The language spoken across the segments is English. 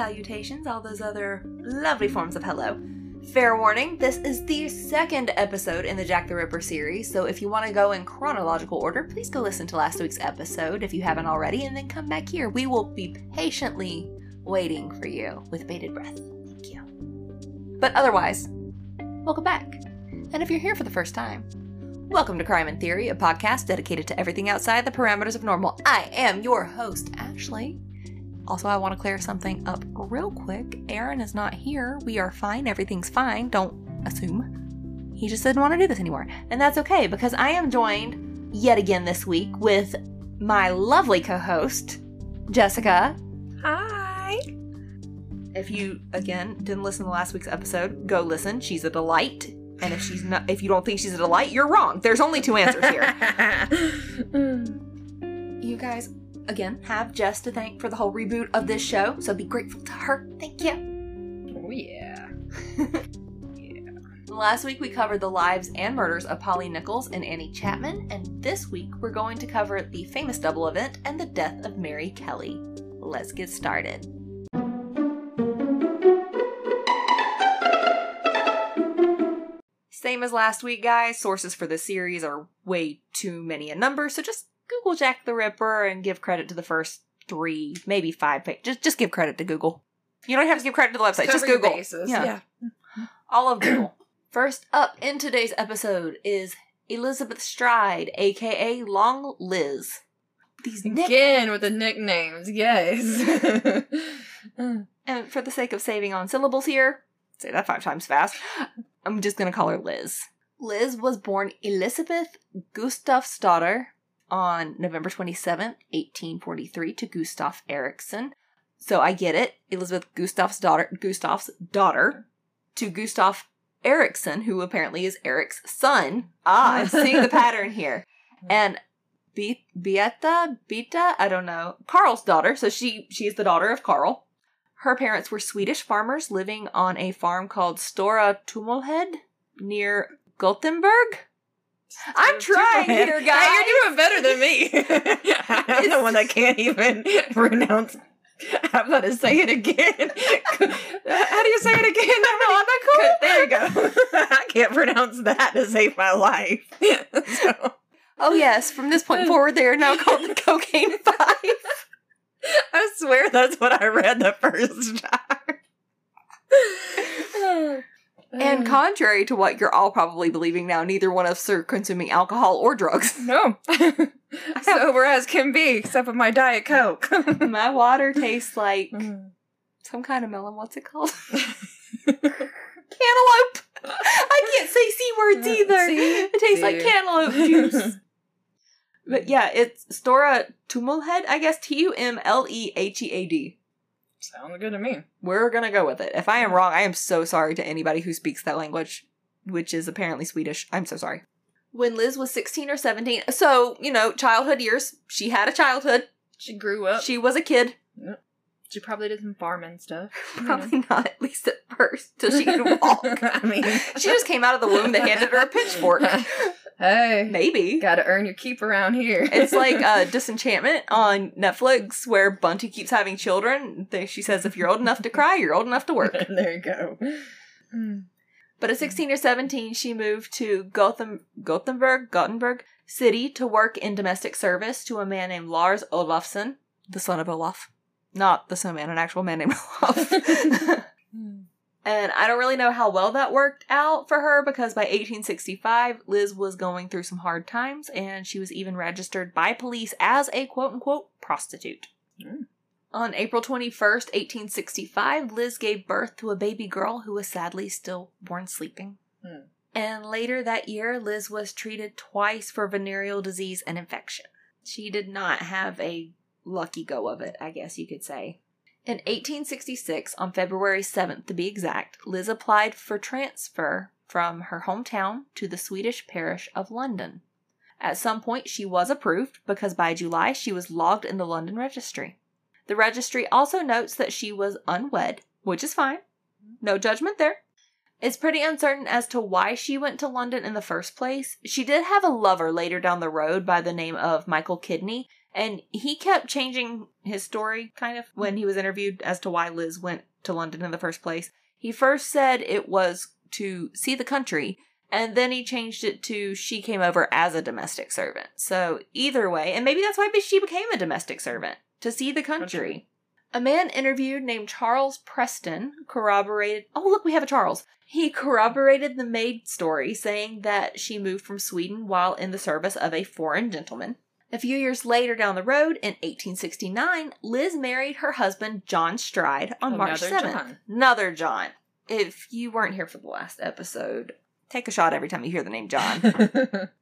salutations, all those other lovely forms of hello. Fair warning, this is the second episode in the Jack the Ripper series, so if you want to go in chronological order, please go listen to last week's episode if you haven't already, and then come back here. We will be patiently waiting for you with bated breath. Thank you. But otherwise, welcome back. And if you're here for the first time, welcome to Crime and Theory, a podcast dedicated to everything outside the parameters of normal. I am your host, Ashley. Also, I want to clear something up real quick. Aaron is not here. We are fine. Everything's fine. Don't assume. He just didn't want to do this anymore. And that's okay because I am joined yet again this week with my lovely co host, Jessica. Hi. If you, again, didn't listen to last week's episode, go listen. She's a delight. And if she's not, if you don't think she's a delight, you're wrong. There's only two answers here. you guys, again, have Jess to thank for the whole reboot of this show, so be grateful to her. Thank you. oh yeah. yeah. Last week we covered the lives and murders of Polly Nichols and Annie Chapman, and this week we're going to cover the famous double event and the death of Mary Kelly. Let's get started. Same as last week, guys. Sources for this series are way too many a number, so just Google Jack the Ripper and give credit to the first three, maybe five. Pa- just just give credit to Google. You don't have to give credit to the website. just Cover Google. bases, Yeah. yeah. All of Google. First up in today's episode is Elizabeth Stride, aka Long Liz. These nick- Again with the nicknames, yes. and for the sake of saving on syllables here, say that five times fast. I'm just gonna call her Liz. Liz was born Elizabeth Gustafsdotter on November 27th, 1843, to Gustav Eriksson. So I get it. Elizabeth Gustav's daughter, Gustav's daughter, to Gustav Eriksson, who apparently is Eric's son. Ah, I'm seeing the pattern here. And Be- Beata, Beta, I don't know, Carl's daughter. So she she is the daughter of Carl. Her parents were Swedish farmers living on a farm called Stora Tummelhed near Gothenburg. I'm trying here, guys. Hey, you're doing better than me. I'm the one that can't even pronounce. I'm about to say it again. How do you say it again? No, no, I'm not cool. There you go. I can't pronounce that to save my life. So, Oh yes, from this point forward, they are now called the Cocaine Five. I swear that's what I read the first time. And contrary to what you're all probably believing now, neither one of us are consuming alcohol or drugs. no, sober as can be, except with my diet coke. My water tastes like some kind of melon. What's it called? cantaloupe. I can't say c words Uh, either. see? It tastes like cantaloupe juice. But yeah, it's Stora Tummelhead, I guess T U M L E H E A D. Sounds good to me. We're gonna go with it. If I am wrong, I am so sorry to anybody who speaks that language, which is apparently Swedish. I'm so sorry. When Liz was 16 or 17, so, you know, childhood years, she had a childhood. She grew up. She was a kid. She probably did some farming stuff. you know. Probably not, at least at first, till she could walk. I mean, she just came out of the womb, they handed her a pitchfork. Hey, Maybe. gotta earn your keep around here. It's like uh, Disenchantment on Netflix, where Bunty keeps having children. She says, if you're old enough to cry, you're old enough to work. there you go. But at 16 or 17, she moved to Gotham, Gothenburg, Gothenburg City to work in domestic service to a man named Lars Olafsson, the son of Olaf. Not the snowman, an actual man named Olaf. And I don't really know how well that worked out for her because by 1865, Liz was going through some hard times and she was even registered by police as a quote unquote prostitute. Mm. On April 21st, 1865, Liz gave birth to a baby girl who was sadly still born sleeping. Hmm. And later that year, Liz was treated twice for venereal disease and infection. She did not have a lucky go of it, I guess you could say. In 1866, on February 7th to be exact, Liz applied for transfer from her hometown to the Swedish parish of London. At some point, she was approved because by July she was logged in the London registry. The registry also notes that she was unwed, which is fine. No judgment there. It's pretty uncertain as to why she went to London in the first place. She did have a lover later down the road by the name of Michael Kidney, and he kept changing his story kind of when he was interviewed as to why Liz went to London in the first place. He first said it was to see the country, and then he changed it to she came over as a domestic servant. So either way, and maybe that's why she became a domestic servant to see the country. A man interviewed named Charles Preston corroborated. Oh, look, we have a Charles. He corroborated the maid story, saying that she moved from Sweden while in the service of a foreign gentleman. A few years later down the road, in 1869, Liz married her husband, John Stride, on March 7th. John. Another John. If you weren't here for the last episode, take a shot every time you hear the name John.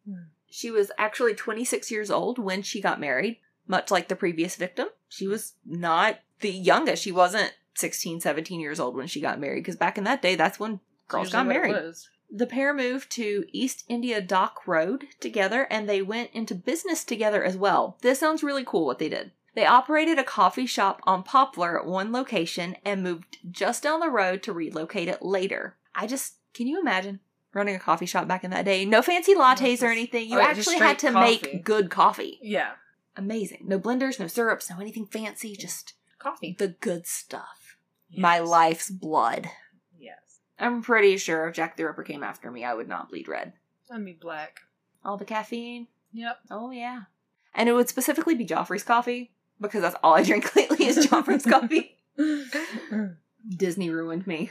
She was actually 26 years old when she got married, much like the previous victim. She was not the youngest. She wasn't 16, 17 years old when she got married, because back in that day, that's when girls Usually got married. The pair moved to East India Dock Road together and they went into business together as well. This sounds really cool what they did. They operated a coffee shop on Poplar at one location and moved just down the road to relocate it later. I just, can you imagine running a coffee shop back in that day? No fancy lattes or anything. You Oh, yeah, actually had to coffee. make good coffee. Yeah. Amazing. No blenders, no syrups, no anything fancy, just Coffee. the good stuff. My life's blood. I'm pretty sure if Jack the Ripper came after me, I would not bleed red. I'd be black. All the caffeine. Yep. Oh yeah. And it would specifically be Joffrey's coffee because that's all I drink lately is Joffrey's coffee. Disney ruined me.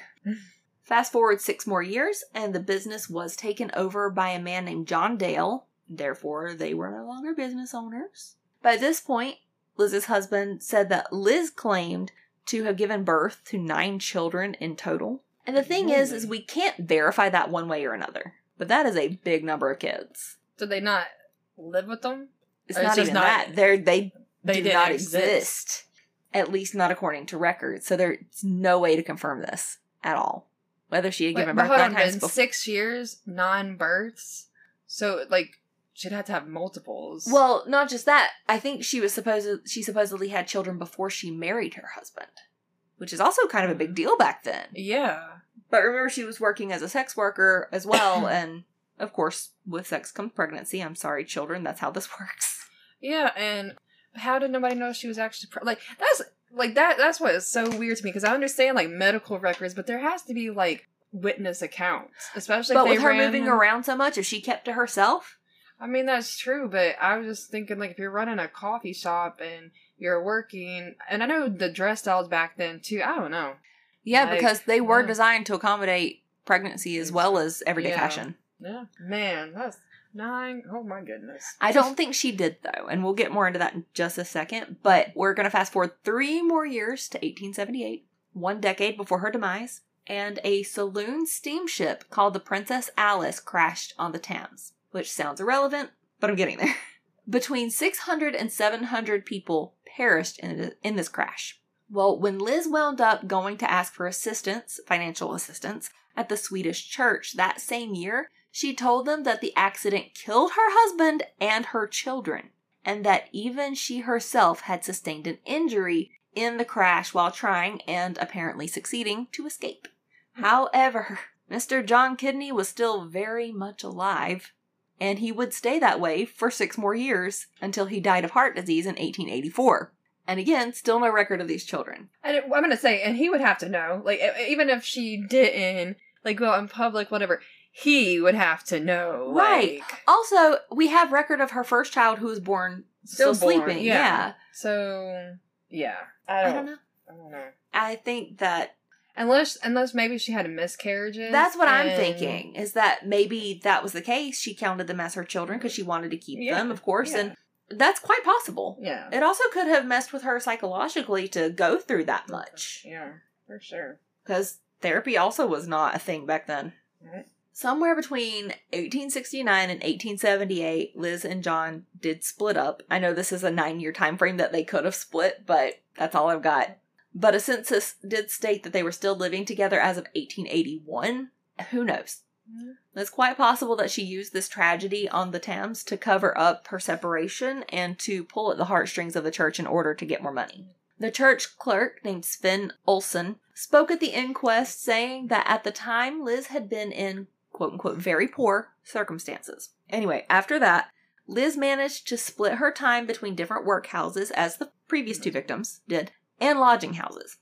Fast forward six more years, and the business was taken over by a man named John Dale. Therefore, they were no longer business owners. By this point, Liz's husband said that Liz claimed to have given birth to nine children in total. And the thing is, is we can't verify that one way or another. But that is a big number of kids. Did they not live with them? It's it's not just even not- that. They're, they They do didn't exist. exist. At least not according to records. So there's no way to confirm this at all. Whether she had Wait, given birth nine times before. six years, nine births. So like she'd have to have multiples. Well, not just that. I think she was supposed she supposedly had children before she married her husband, which is also kind of a big deal back then. yeah. But remember, she was working as a sex worker as well, and of course, with sex comes pregnancy. I'm sorry, children. That's how this works. Yeah, and how did nobody know she was actually pre- like that's like that that's what is so weird to me because I understand like medical records, but there has to be like witness accounts, especially but if with they her ran moving around so much, if she kept to herself, I mean, that's true, but I was just thinking, like, if you're running a coffee shop and you're working, and I know the dress styles back then too. I don't know. yeah, Like, because they were yeah. designed to accommodate pregnancy as well as everyday Yeah. fashion. Yeah, man, that's nine. Oh my goodness. I don't think she did though, and we'll get more into that in just a second. But we're gonna fast forward three more years to 1878, one decade before her demise, and a saloon steamship called the Princess Alice crashed on the Thames, which sounds irrelevant, but I'm getting there. Between 600 and 700 people perished in, in this crash. Well, when Liz wound up going to ask for assistance, financial assistance, at the Swedish church that same year, she told them that the accident killed her husband and her children, and that even she herself had sustained an injury in the crash while trying and apparently succeeding to escape. However, Mr. John Kidney was still very much alive, and he would stay that way for six more years until he died of heart disease in 1884. And again, still no record of these children. And it, I'm gonna say, and he would have to know, like, even if she didn't, like, go out in public, whatever, he would have to know, Right. like- Also, we have record of her first child who was born still, Still born, sleeping. yeah. yeah. So, yeah, I I don't, don't know. I don't know. I think that Unless, unless maybe she had a miscarriage. that's what I'm thinking is that maybe that was the case. She counted them as her children because she wanted to keep Yeah, them, of course, yeah. and that's quite possible. Yeah. It also could have messed with her psychologically to go through that much Yeah, for sure. because therapy also was not a thing back then. Right. Somewhere between 1869 and 1878, Liz and John did split up. I know this is a nine year time frame that they could have split, but that's all I've got. But a census did state that they were still living together as of 1881. Who knows? Mhm. It's quite possible that she used this tragedy on the Thames to cover up her separation and to pull at the heartstrings of the church in order to get more money. The church clerk, named Sven Olsen, spoke at the inquest saying that at the time Liz had been in quote unquote very poor circumstances. Anyway, after that, Liz managed to split her time between different workhouses, as the previous two victims did, and lodging houses.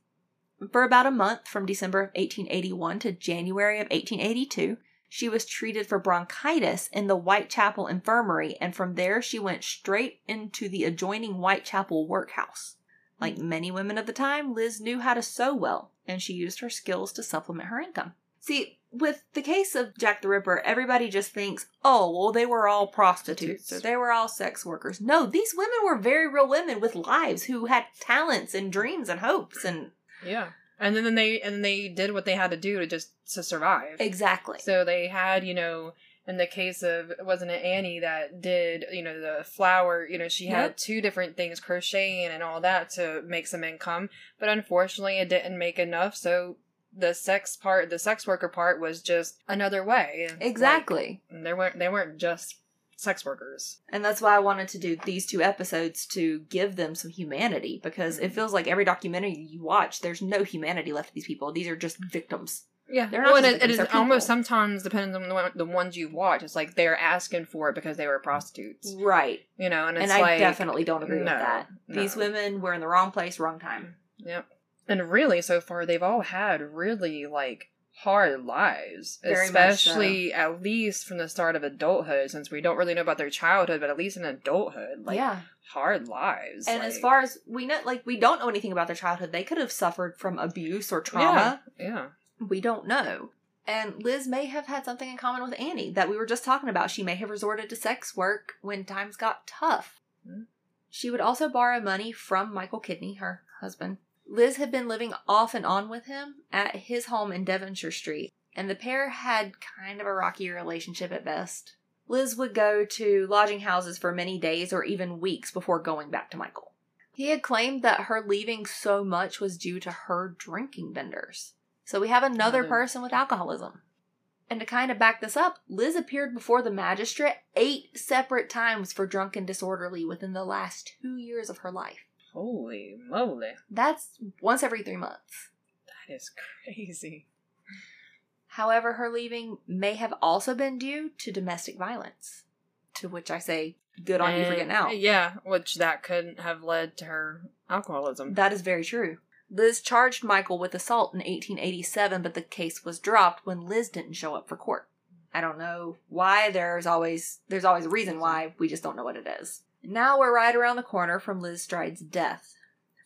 For about a month, from December of 1881 to January of 1882, she was treated for bronchitis in the Whitechapel Infirmary, and from there she went straight into the adjoining Whitechapel workhouse. Like many women of the time, Liz knew how to sew well, and she used her skills to supplement her income. See, with the case of Jack the Ripper, everybody just thinks, oh, well, they were all prostitutes or they were all sex workers. No, these women were very real women with lives who had talents and dreams and hopes and Yeah. And then they and they did what they had to do to just to survive. exactly. So they had, you know, in the case of wasn't it Annie that did, you know, the flower, you know, she Yep. had two different things crocheting and all that to make some income, but unfortunately it didn't make enough, so the sex part, the sex worker part was just another way. Like, Exactly. they weren't they weren't just sex workers. And that's why I wanted to do these two episodes to give them some humanity because it mm-hmm. feels like every documentary you watch, there's no humanity left to these people. These are just victims. Yeah, They're not well, it, it is almost sometimes depends on the, the ones you watch. It's like they're asking for it because they were prostitutes, Right. you know, and it's and I like definitely don't agree no, with that. These women were in the wrong place, wrong time. Yep. And really, so far, they've all had really like hard lives, Very much so. especially at least from the start of adulthood. Since we don't really know about their childhood, but at least in adulthood, like yeah. hard lives. And like- as far as we know, like, we don't know anything about their childhood. They could have suffered from abuse or trauma. yeah, We don't know. And Liz may have had something in common with Annie that we were just talking about. She may have resorted to sex work when times got tough. Hmm. She would also borrow money from Michael Kidney, her husband. Liz had been living off and on with him at his home in Devonshire Street, and the pair had kind of a rocky relationship at best. Liz would go to lodging houses for many days or even weeks before going back to Michael. He had claimed that her leaving so much was due to her drinking benders. So we have another Another- person with alcoholism. And to kind of back this up, Liz appeared before the magistrate eight separate times for drunk and disorderly within the last two years of her life. Holy moly, That's once every three months. that is crazy. However, her leaving may have also been due to domestic violence. To which I say, good on you for eh, getting out. Yeah, which that couldn't have led to her alcoholism. That is very true. Liz charged Michael with assault in 1887, but the case was dropped when Liz didn't show up for court. I don't know why. There's always there's always a reason why. We just don't know what it is. Now we're right around the corner from Liz Stride's death.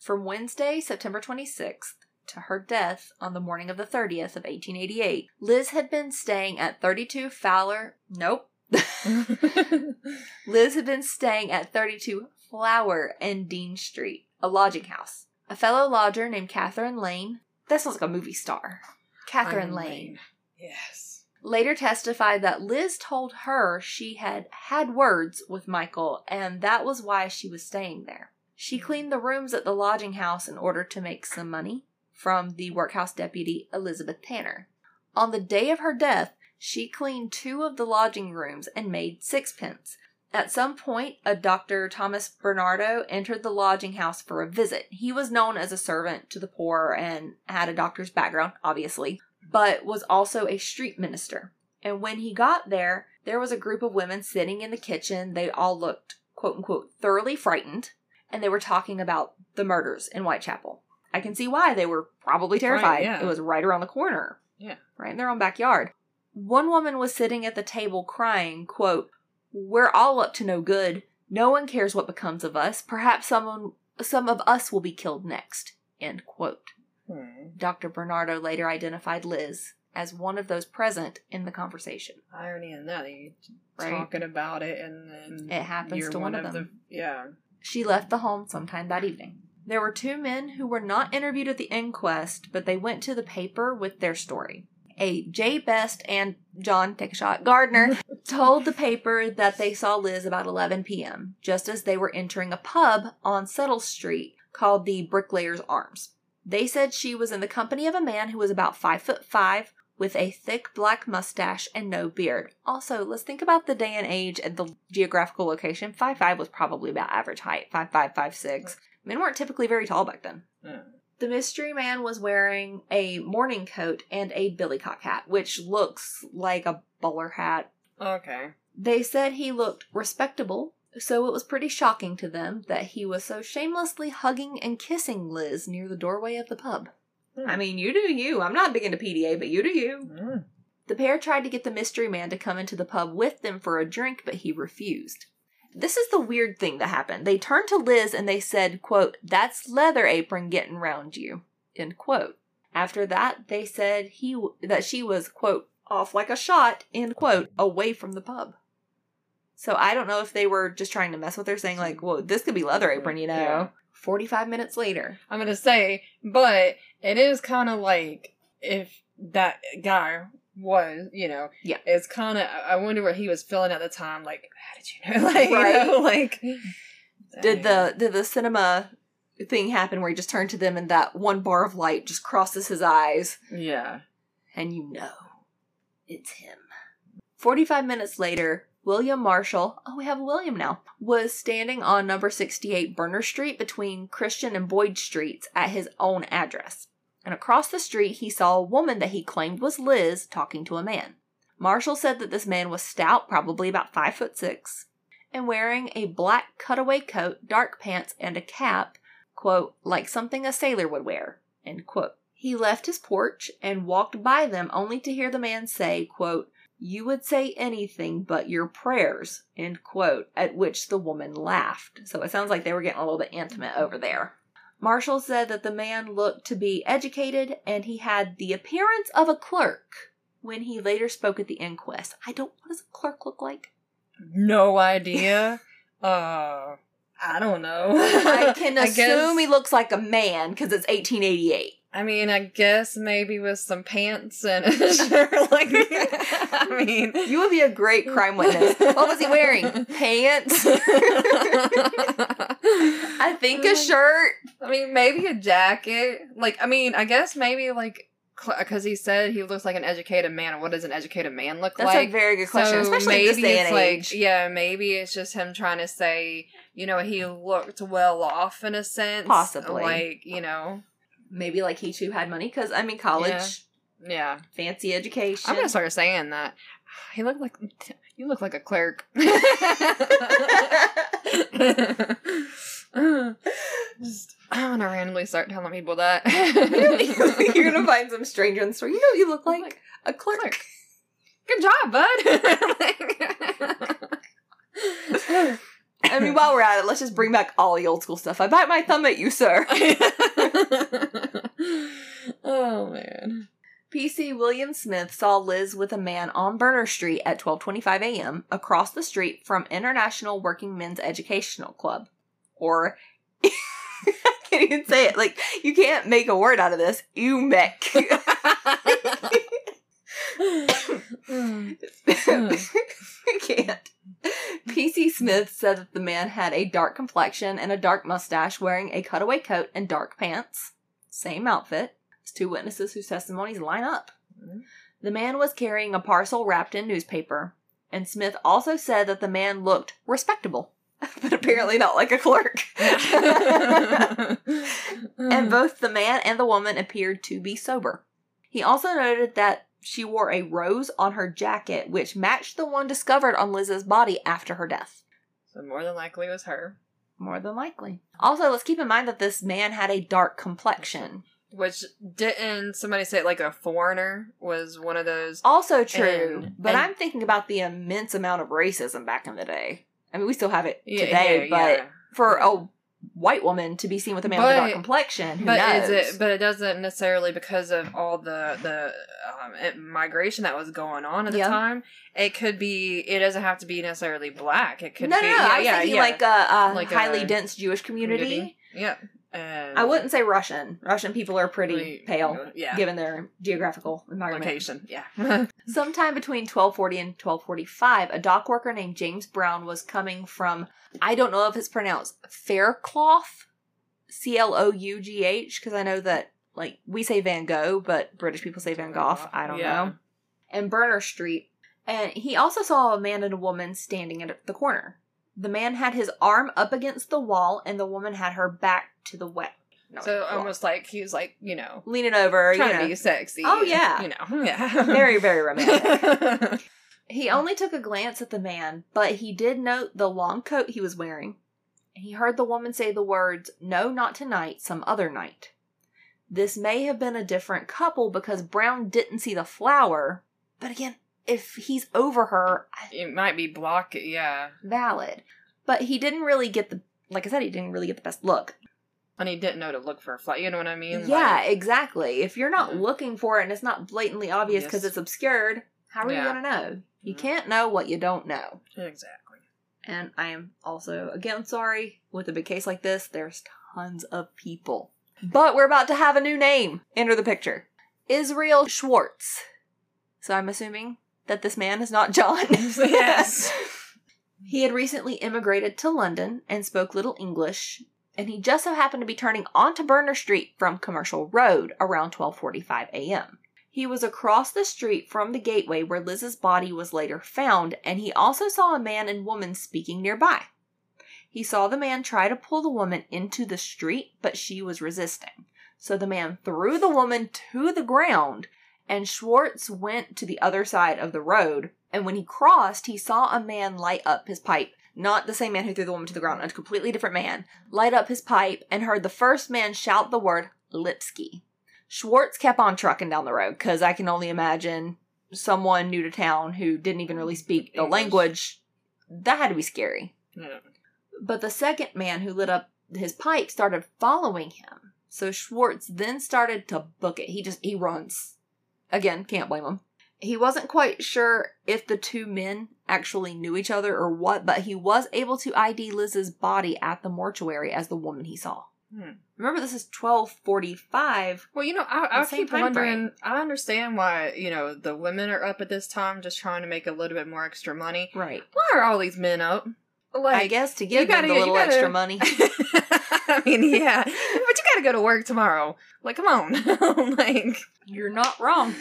From Wednesday, September 26th, to her death on the morning of the 30th of 1888, Liz had been staying at 32 Fowler. Nope. Liz had been staying at 32 Flower and Dean Street, a lodging house. A fellow lodger named Catherine Lane, that sounds like a movie star, Catherine I'm Lane, Yes. Later testified that Liz told her she had had words with Michael and that was why she was staying there. She cleaned the rooms at the lodging house in order to make some money from the workhouse deputy Elizabeth Tanner. On the day of her death, she cleaned two of the lodging rooms and made sixpence. At some point, a Dr. Thomas Barnardo entered the lodging house for a visit. He was known as a servant to the poor and had a doctor's background, obviously, but was also a street minister. And when he got there, there was a group of women sitting in the kitchen. They all looked, quote unquote, thoroughly frightened, and they were talking about the murders in Whitechapel. I can see why they were probably terrified. yeah. It was right around the corner. Yeah. Right in their own backyard. One woman was sitting at the table crying, quote, We're all up to no good. No one cares what becomes of us. Perhaps someone some of us will be killed next. End quote. Hmm. Dr. Barnardo later identified Liz as one of those present in the conversation. Irony in that you Right. talking about it and then It happens you're to one of the them. yeah. She left the home sometime that evening. There were two men who were not interviewed at the inquest, but they went to the paper with their story. A Jay Best and John Take a Shot Gardner told the paper that they saw Liz about 11 p.m., just as they were entering a pub on Settle Street called the Bricklayer's Arms. They said she was in the company of a man who was about five foot five, with a thick black mustache and no beard. Also, let's think about the day and age and the geographical location. Five five was probably about average height. Five five five six. Men weren't typically very tall back then. Mm. The mystery man was wearing a morning coat and a billycock hat, which looks like a bowler hat. Okay. They said he looked respectable, so it was pretty shocking to them that he was so shamelessly hugging and kissing Liz near the doorway of the pub. I mean, you do you. I'm not big into PDA, but you do you. Mm. The pair tried to get the mystery man to come into the pub with them for a drink, but he refused. This is the weird thing that happened. They turned to Liz and they said, quote, That's leather apron getting round you. End quote. After that, they said he that she was, quote, off like a shot, end quote, away from the pub. So I don't know if they were just trying to mess with her, saying, like, well, this could be leather apron, you know. Yeah. 45 minutes later. I'm gonna say, but it is kind of like if that guy was, you know, Yeah. it's kind of. I wonder what he was feeling at the time. Like, how did you know? Like, Right. you know, like, Did the did the cinema thing happen where he just turned to them and that one bar of light just crosses his eyes yeah? and you know it's him. 45 minutes later, William Marshall, oh we have William now, was standing on number 68 Berner Street between Christian and Boyd Streets at his own address. And across the street he saw a woman that he claimed was Liz talking to a man. Marshall said that this man was stout, probably about five foot six, and wearing a black cutaway coat, dark pants, and a cap, quote, like something a sailor would wear, end quote. He left his porch and walked by them only to hear the man say, quote, you would say anything but your prayers, end quote, at which the woman laughed. So it sounds like they were getting a little bit intimate over there. Marshall said that the man looked to be educated and he had the appearance of a clerk when he later spoke at the inquest. I don't, what does a clerk look like? No idea. uh, I don't know. I can I assume guess- he looks like a man because it's 1888. I mean, I guess maybe with some pants and a shirt. Like, I mean, You would be a great crime witness. What was he wearing? Pants? I think a shirt. I mean, maybe a jacket. Like, I mean, I guess maybe like because he said he looks like an educated man. What does an educated man look That's like? That's a very good question, So especially day it's and like, age. yeah, maybe it's just him trying to say, you know, he looked well off in a sense, Possibly. like you know, Maybe like he too had money because I mean college, Yeah. yeah. fancy education. I'm gonna start saying that. He looked like you look like a clerk. Just, I'm gonna randomly start telling people that. You're gonna find some stranger in the store. You know what you look like? A clerk. Clerk. Good job, bud. I mean, while we're at it, let's just bring back all the old school stuff. I bite my thumb at you, sir. oh man. PC William Smith saw Liz with a man on Berner Street at 12:25 a.m. across the street from International Working Men's Educational Club, or I can't even say it. Like you can't make a word out of this. UMEC. I can't. PC Smith said that the man had a dark complexion and a dark mustache, wearing a cutaway coat and dark pants. Same outfit. It's two witnesses whose testimonies line up. Mhm. The man was carrying a parcel wrapped in newspaper, and Smith also said that the man looked respectable, but apparently not like a clerk. and both the man and the woman appeared to be sober. He also noted that she wore a rose on her jacket, which matched the one discovered on Liz's body after her death. so more than likely it was her. More than likely. Also, let's keep in mind that this man had a dark complexion. Which didn't somebody say like a foreigner was one of those? Also true, And- but and- I'm thinking about the immense amount of racism back in the day. I mean, we still have it Yeah, today, yeah, but yeah. for a white woman to be seen with a man with a dark complexion, who But knows? is it? But it doesn't necessarily because of all the the um, migration that was going on at the Yeah. time. It could be. It doesn't have to be necessarily black. It could no, be. no, yeah, I was yeah, thinking yeah. like a, a Like highly a dense Jewish community. Yeah. And I um, wouldn't say Russian. Russian people are pretty Really- pale, Yeah. given their geographical environment. Location. Yeah. Sometime between 1240 and 1245, a dock worker named James Brown was coming from, I don't know if it's pronounced Fairclough, C L O U G H, because I know that, like, we say Van Gogh, but British people say Van Gogh. I don't Yeah. know. And Berner Street. And he also saw a man and a woman standing at the corner. The man had his arm up against the wall, and the woman had her back to the wet. no, so wall. almost like he was like, you know, leaning over, you trying know, to be sexy. Oh, yeah. You know. Yeah. very, very romantic. He only took a glance at the man, but he did note the long coat he was wearing. He heard the woman say the words, No, not tonight, some other night. This may have been a different couple because Brown didn't see the flower, but again, if he's over her, it might be block yeah. valid. But he didn't really get the, like I said, he didn't really get the best look. And he didn't know to look for a fly. You know what I mean? yeah, Like, exactly. If you're not Yeah. looking for it and it's not blatantly obvious because Yes. it's obscured, how are Yeah. you going to know? You Mhm. can't know what you don't know. exactly. And I am also, again, sorry, with a big case like this, there's tons of people. But we're about to have a new name enter the picture Israel Schwartz. So I'm assuming that this man is not John. Yes. he had recently immigrated to London and spoke little English, and he just so happened to be turning onto Berner Street from Commercial Road around 12:45 a.m. He was across the street from the gateway where Liz's body was later found, and he also saw a man and woman speaking nearby. He saw the man try to pull the woman into the street, but she was resisting. So the man threw the woman to the ground, and Schwartz went to the other side of the road. And when he crossed, he saw a man light up his pipe. Not the same man who threw the woman to the ground, a completely different man. Light up his pipe and heard the first man shout the word Lipsky. Schwartz kept on trucking down the road because I can only imagine someone new to town who didn't even really speak the English. language. That had to be scary. Yeah. But the second man who lit up his pipe started following him. So Schwartz then started to book it. He just he runs. Again, can't blame him. He wasn't quite sure if the two men actually knew each other or what, but he was able to ID Liz's body at the mortuary as the woman he saw. Hmm. Remember, this is twelve forty-five. Well, you know, I, I keep wondering. I understand why you know the women are up at this time, just trying to make a little bit more extra money. Right. Why are all these men up? Like, I guess to give gotta them the get- you little gotta- extra money. I mean, yeah, gotta go to work tomorrow. Like, come on, like, You're not wrong.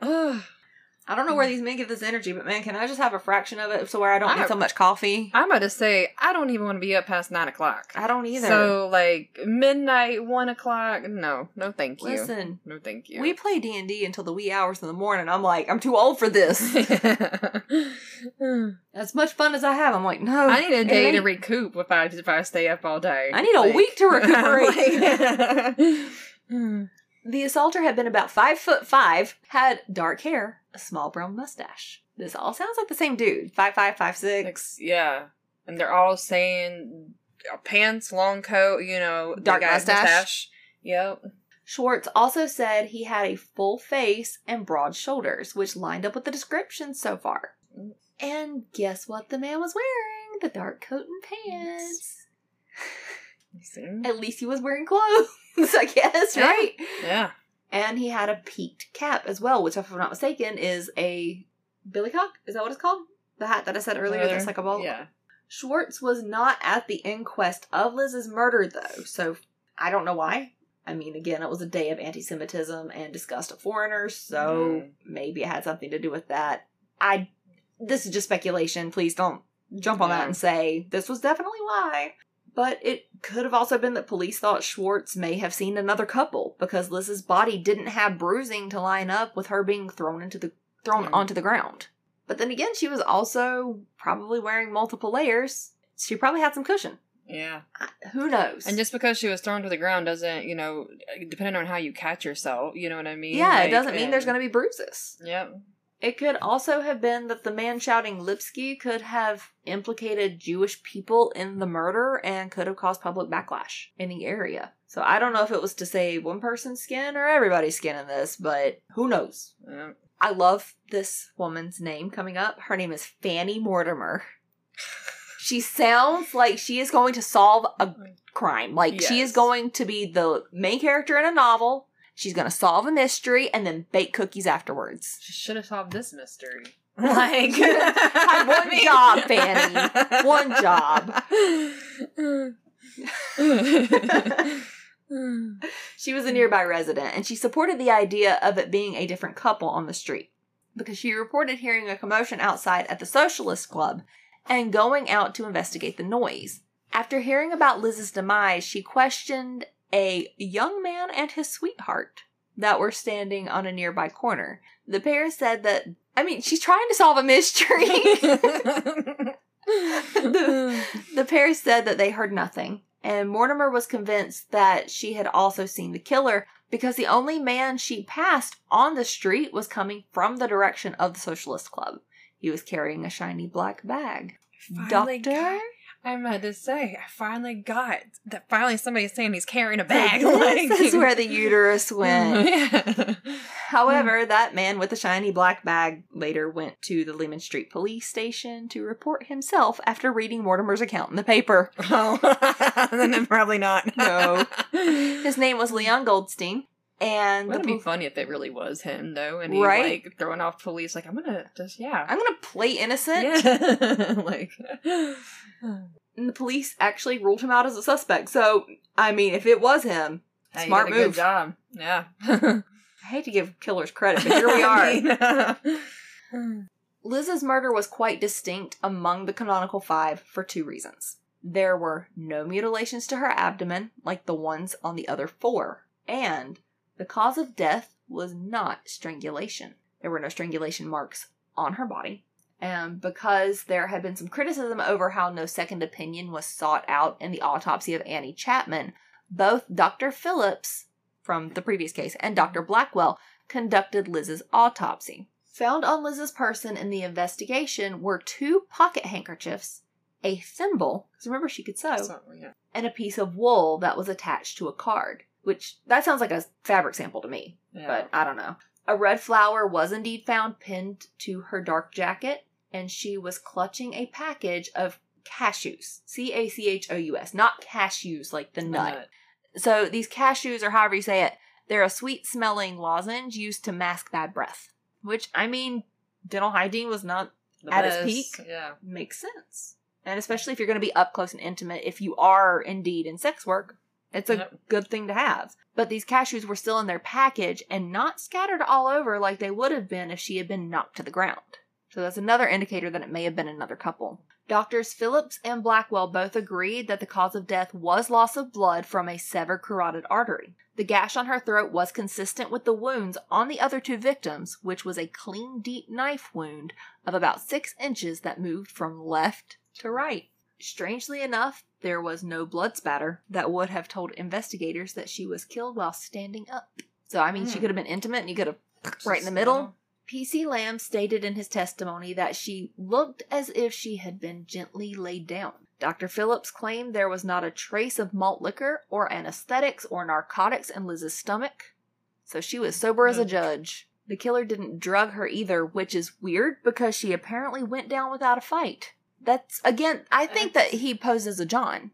ugh. I don't know where these men get this energy, but man, can I just have a fraction of it so where I don't I- need so much coffee? I'm about to say I don't even want to be up past nine o'clock. I don't either. So, like midnight, one o'clock. No, no, thank you. Listen, no, thank you. we play D and D until the wee hours in the morning. I'm like, I'm too old for this. as much fun as I have, I'm like, no. I need a day to recoup if I if I stay up all day. I need a week to recuperate. The assaulter had been about five foot five, had dark hair, a small brown mustache. This all sounds like the same dude. Five five, five six. Ex- yeah, and they're all saying uh, pants, long coat. You know, Dark got mustache. Yep. Schwartz also said he had a full face and broad shoulders, which lined up with the description so far. And guess what the man was wearing? The dark coat and pants. At least he was wearing clothes, I guess, Yeah. right? Yeah. And he had a peaked cap as well, which, if I'm not mistaken, is a billycock. Is that what it's called? The hat that I said earlier that's like a ball. Yeah. Schwartz was not at the inquest of Liz's murder, though, so I don't know why. I mean, again, it was a day of anti Semitism and disgust of foreigners, so Mhm. maybe it had something to do with that. I. This is just speculation. Please don't jump on that and say this was definitely why. But it could have also been that police thought Schwartz may have seen another couple because Liz's body didn't have bruising to line up with her being thrown into the thrown Mm. onto the ground. But then again, she was also probably wearing multiple layers. She probably had some cushion. Yeah. I, who knows? And just because she was thrown to the ground doesn't, you know, depending on how you catch yourself, you know what I mean? yeah, Like, it doesn't mean there's going to be bruises. Yep. It could also have been that the man shouting Lipsky could have implicated Jewish people in the murder and could have caused public backlash in the area. So I don't know if it was to save one person's skin or everybody's skin in this, but who knows? Yep. I love this woman's name coming up. Her name is Fanny Mortimer. She sounds like she is going to solve a crime. Like she is going to be the main character in a novel. She's to solve a mystery and then bake cookies afterwards. She should have solved this mystery. Like, had one job, Fanny. One job. She was a nearby resident and she supported the idea of it being a different couple on the street because she reported hearing a commotion outside at the Socialist Club and going out to investigate the noise. After hearing about Liz's demise, she questioned a young man and his sweetheart that were standing on a nearby corner. The pair said that, I mean, she's trying to solve a mystery. the, the pair said that they heard nothing, and Mortimer was convinced that she had also seen the killer because the only man she passed on the street was coming from the direction of the Socialist Club. He was carrying a shiny black bag. Finally Doctor? I'm about to say, I finally got that. Finally, somebody's saying he's carrying a bag. This is where the uterus went. yeah. However, that man with the shiny black bag later went to the Leman Street police station to report himself after reading Mortimer's account in the paper. Oh, then probably not. No. His name was Leon Goldstein, and That'd be funny if it really was him, though, and he Right? like throwing off police. Like I'm gonna just yeah, I'm gonna play innocent. yeah, like And the police actually ruled him out as a suspect. So, I mean, if it was him, Hey, Smart a good move. job. Yeah, I hate to give killers credit, but here we are. Mean, Liz's murder was quite distinct among the canonical five for two reasons. There were no mutilations to her abdomen, like the ones on the other four, and the cause of death was not strangulation. There were no strangulation marks on her body. And because there had been some criticism over how no second opinion was sought out in the autopsy of Annie Chapman, both Dr. Phillips from the previous case and Dr. Blackwell conducted Liz's autopsy. Found on Liz's person in the investigation were two pocket handkerchiefs, a thimble, because remember she could sew, yeah. and a piece of wool that was attached to a card. Which that sounds like a fabric sample to me, Yeah. but I don't know. A red flower was indeed found pinned to her dark jacket, and she was clutching a package of cashews. C A C H O U S, not cashews like the nut. So these cashews, or however you say it, they're a sweet smelling lozenge used to mask bad breath. Which, I mean, dental hygiene was not The At its peak? Yeah. makes sense. And especially if you're going to be up close and intimate, if you are indeed in sex work, it's a Yep. good thing to have. But these cashews were still in their package and not scattered all over like they would have been if she had been knocked to the ground. So that's another indicator that it may have been another couple. Doctors Phillips and Blackwell both agreed that the cause of death was loss of blood from a severed carotid artery. The gash on her throat was consistent with the wounds on the other two victims, which was a clean, deep knife wound of about six inches that moved from left to right. Strangely enough, there was no blood spatter that would have told investigators that she was killed while standing up. So, I mean, she Hmm. could have been intimate and you could have right in the middle. PC Lamb stated in his testimony that she looked as if she had been gently laid down. Dr. Phillips claimed there was not a trace of malt liquor or anesthetics or narcotics in Liz's stomach, so she was sober as a Mm. judge. The killer didn't drug her either, which is weird because she apparently went down without a fight. That's again, I think that he poses a John.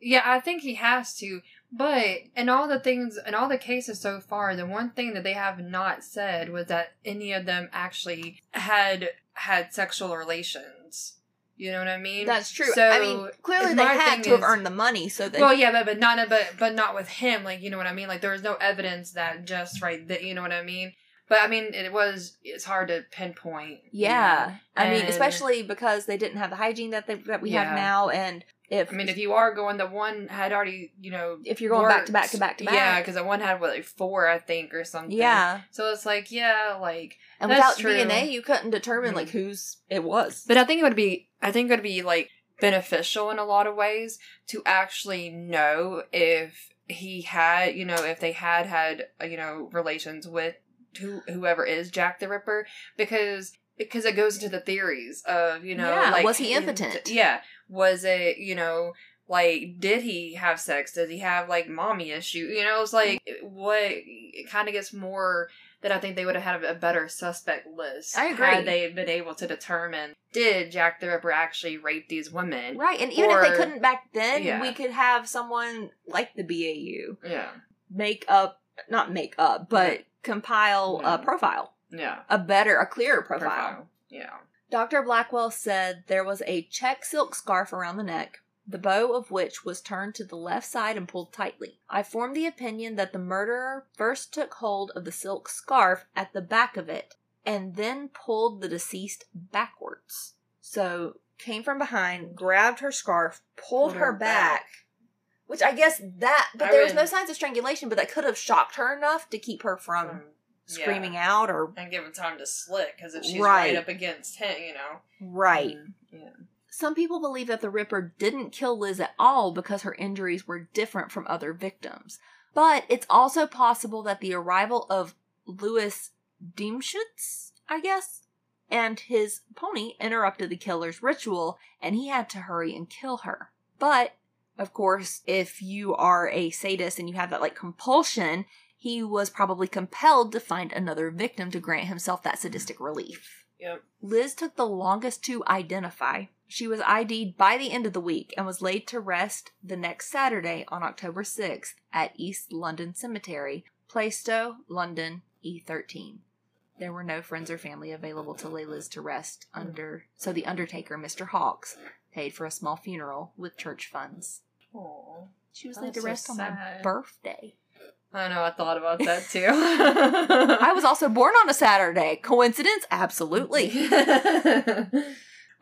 Yeah, I think he has to. But in all the things, in all the cases so far, the one thing that they have not said was that any of them actually had had sexual relations. You know what I mean? That's true. So, I mean, clearly they had to have earned the money, so that Well, yeah, but but not but but not with him. Like you know what I mean. Like there was no evidence that just right that you know what I mean. But I mean, it was it's hard to pinpoint. you Yeah, know. I mean, especially because they didn't have the hygiene that they, that we Yeah. have now, and if I mean, if you are going, the one had already, you know, if you're going back to back to back to back, yeah, because the one had what like four, I think, or something. yeah, So it's like, yeah, like, and without true. DNA, you couldn't determine Mhm. like whose it was. but I think it would be, I think it would be like beneficial in a lot of ways to actually know if he had, you know, if they had had, uh, you know, relations with who whoever is Jack the Ripper, because because it goes into the theories of, you know, Yeah, like was he impotent? Yeah, was it, you know. Like, did he have sex? Did he have like mommy issue? You know, it's like what it kind of gets more that I think they would have had a better suspect list. I agree. Had they been able to determine did Jack the Ripper actually rape these women? Right, and even if they couldn't back then, Yeah. we could have someone like the BAU Yeah, make up, not make up, but compile a profile, yeah. a better, a clearer profile. Profile. Yeah. Dr. Blackwell said there was a check silk scarf around the neck, the bow of which was turned to the left side and pulled tightly. I formed the opinion that the murderer first took hold of the silk scarf at the back of it and then pulled the deceased backwards. So came from behind, grabbed her scarf, pulled, Pulled her, her back. back. Which I guess that, but I there was no signs of strangulation, but that could have shocked her enough to keep her from screaming yeah. out or and give time to slit because if she's Right. right. up against him, you know. right. Mm, Yeah. Some people believe that the Ripper didn't kill Liz at all because her injuries were different from other victims. But it's also possible that the arrival of Louis Diemschutz, I guess, and his pony interrupted the killer's ritual and he had to hurry and kill her. But, of course, if you are a sadist and you have that like compulsion, he was probably compelled to find another victim to grant himself that sadistic relief. Yep. Liz took the longest to identify. She was ID'd by the end of the week and was laid to rest the next Saturday on October 6th at East London Cemetery, Plaistow, London, E13. There were no friends or family available to lay Liz to rest under, so the undertaker, Mr. Hawks, paid for a small funeral with church funds. Aw. She was laid to so rest on my birthday. I know. I thought about that too. I was also born on a Saturday. Coincidence? Absolutely.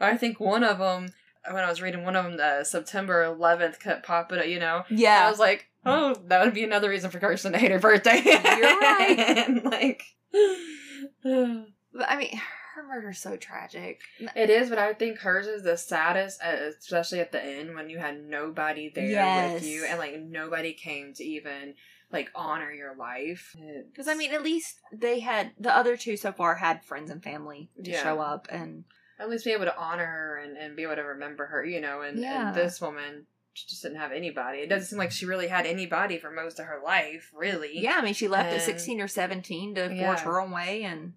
I think one of them, when I was reading one of them, uh, September 11th kept popping up, you know. Yeah. I was like, oh, that would be another reason for Kirsten to hate her birthday. You're right. and like, But I mean, her murder's so tragic. it is, but I think hers is the saddest, uh, especially at the end when you had nobody there Yes. with you and like nobody came to even like honor your life. Because I mean, at least they had the other two so far had friends and family to Yeah. show up, and at least be able to honor her and, and be able to remember her, you know, and, Yeah. and this woman she just didn't have anybody. It doesn't seem like she really had anybody for most of her life, really. yeah, I mean, she left at sixteen or seventeen to Yeah. forge her own way, and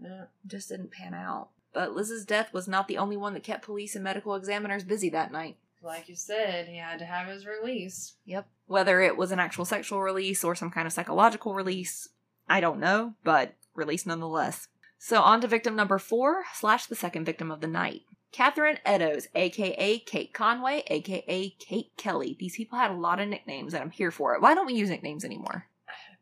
Yeah. just didn't pan out. But Liz's death was not the only one that kept police and medical examiners busy that night. Like you said, he had to have his release. Yep. Whether it was an actual sexual release or some kind of psychological release, I don't know, but release nonetheless. So on to victim number four, slash the second victim of the night. Catherine Eddowes, aka Kate Conway, aka Kate Kelly. These people had a lot of nicknames and I'm here for it. Why don't we use nicknames anymore?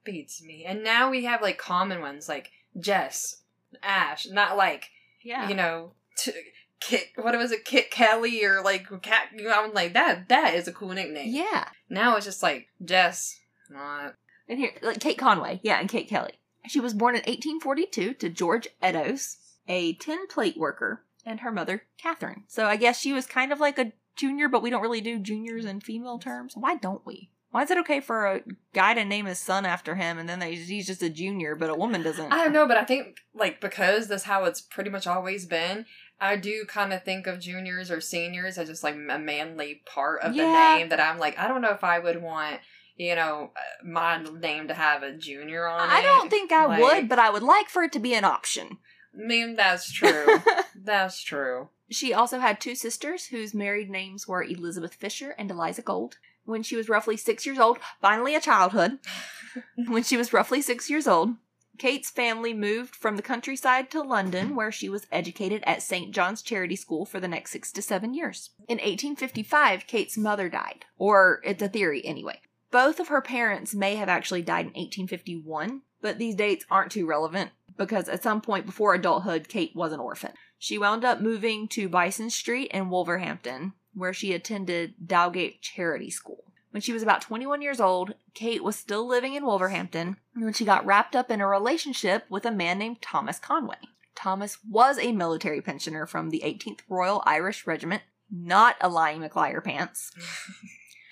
Beats me. And now we have like common ones like Jess, Ash, not like, Yeah. you know, t- Kit, what was it, Kit Kelly or like Cat, you know, I'm like, that, that is a cool nickname. yeah. Now it's just like Jess, not. And here, like Kate Conway, yeah, and Kate Kelly. She was born in 1842 to George Eddowes, a tin plate worker, and her mother, Catherine. So I guess she was kind of like a junior, but we don't really do juniors in female terms. Why don't we? Why is it okay for a guy to name his son after him and then they, he's just a junior, but a woman doesn't? I don't know, but I think like because that's how it's pretty much always been. I do kind of think of juniors or seniors as just like a manly part of Yeah. the name that I'm like I don't know if I would want you know uh, my name to have a junior on I it. I don't think I Like, would, but I would like for it to be an option. I mean that's true. that's true. She also had two sisters whose married names were Elizabeth Fisher and Eliza Gold. When she was roughly six years old, finally a childhood, when she was roughly six years old, Kate's family moved from the countryside to London, where she was educated at St. John's Charity School for the next six to seven years. In 1855, Kate's mother died, or it's a theory anyway. Both of her parents may have actually died in 1851, but these dates aren't too relevant because at some point before adulthood, Kate was an orphan. She wound up moving to Bison Street in Wolverhampton, where she attended Dowgate Charity School. When she was about 21 years old, Kate was still living in Wolverhampton when she got wrapped up in a relationship with a man named Thomas Conway. Thomas was a military pensioner from the 18th Royal Irish Regiment, not a lying McLiar pants.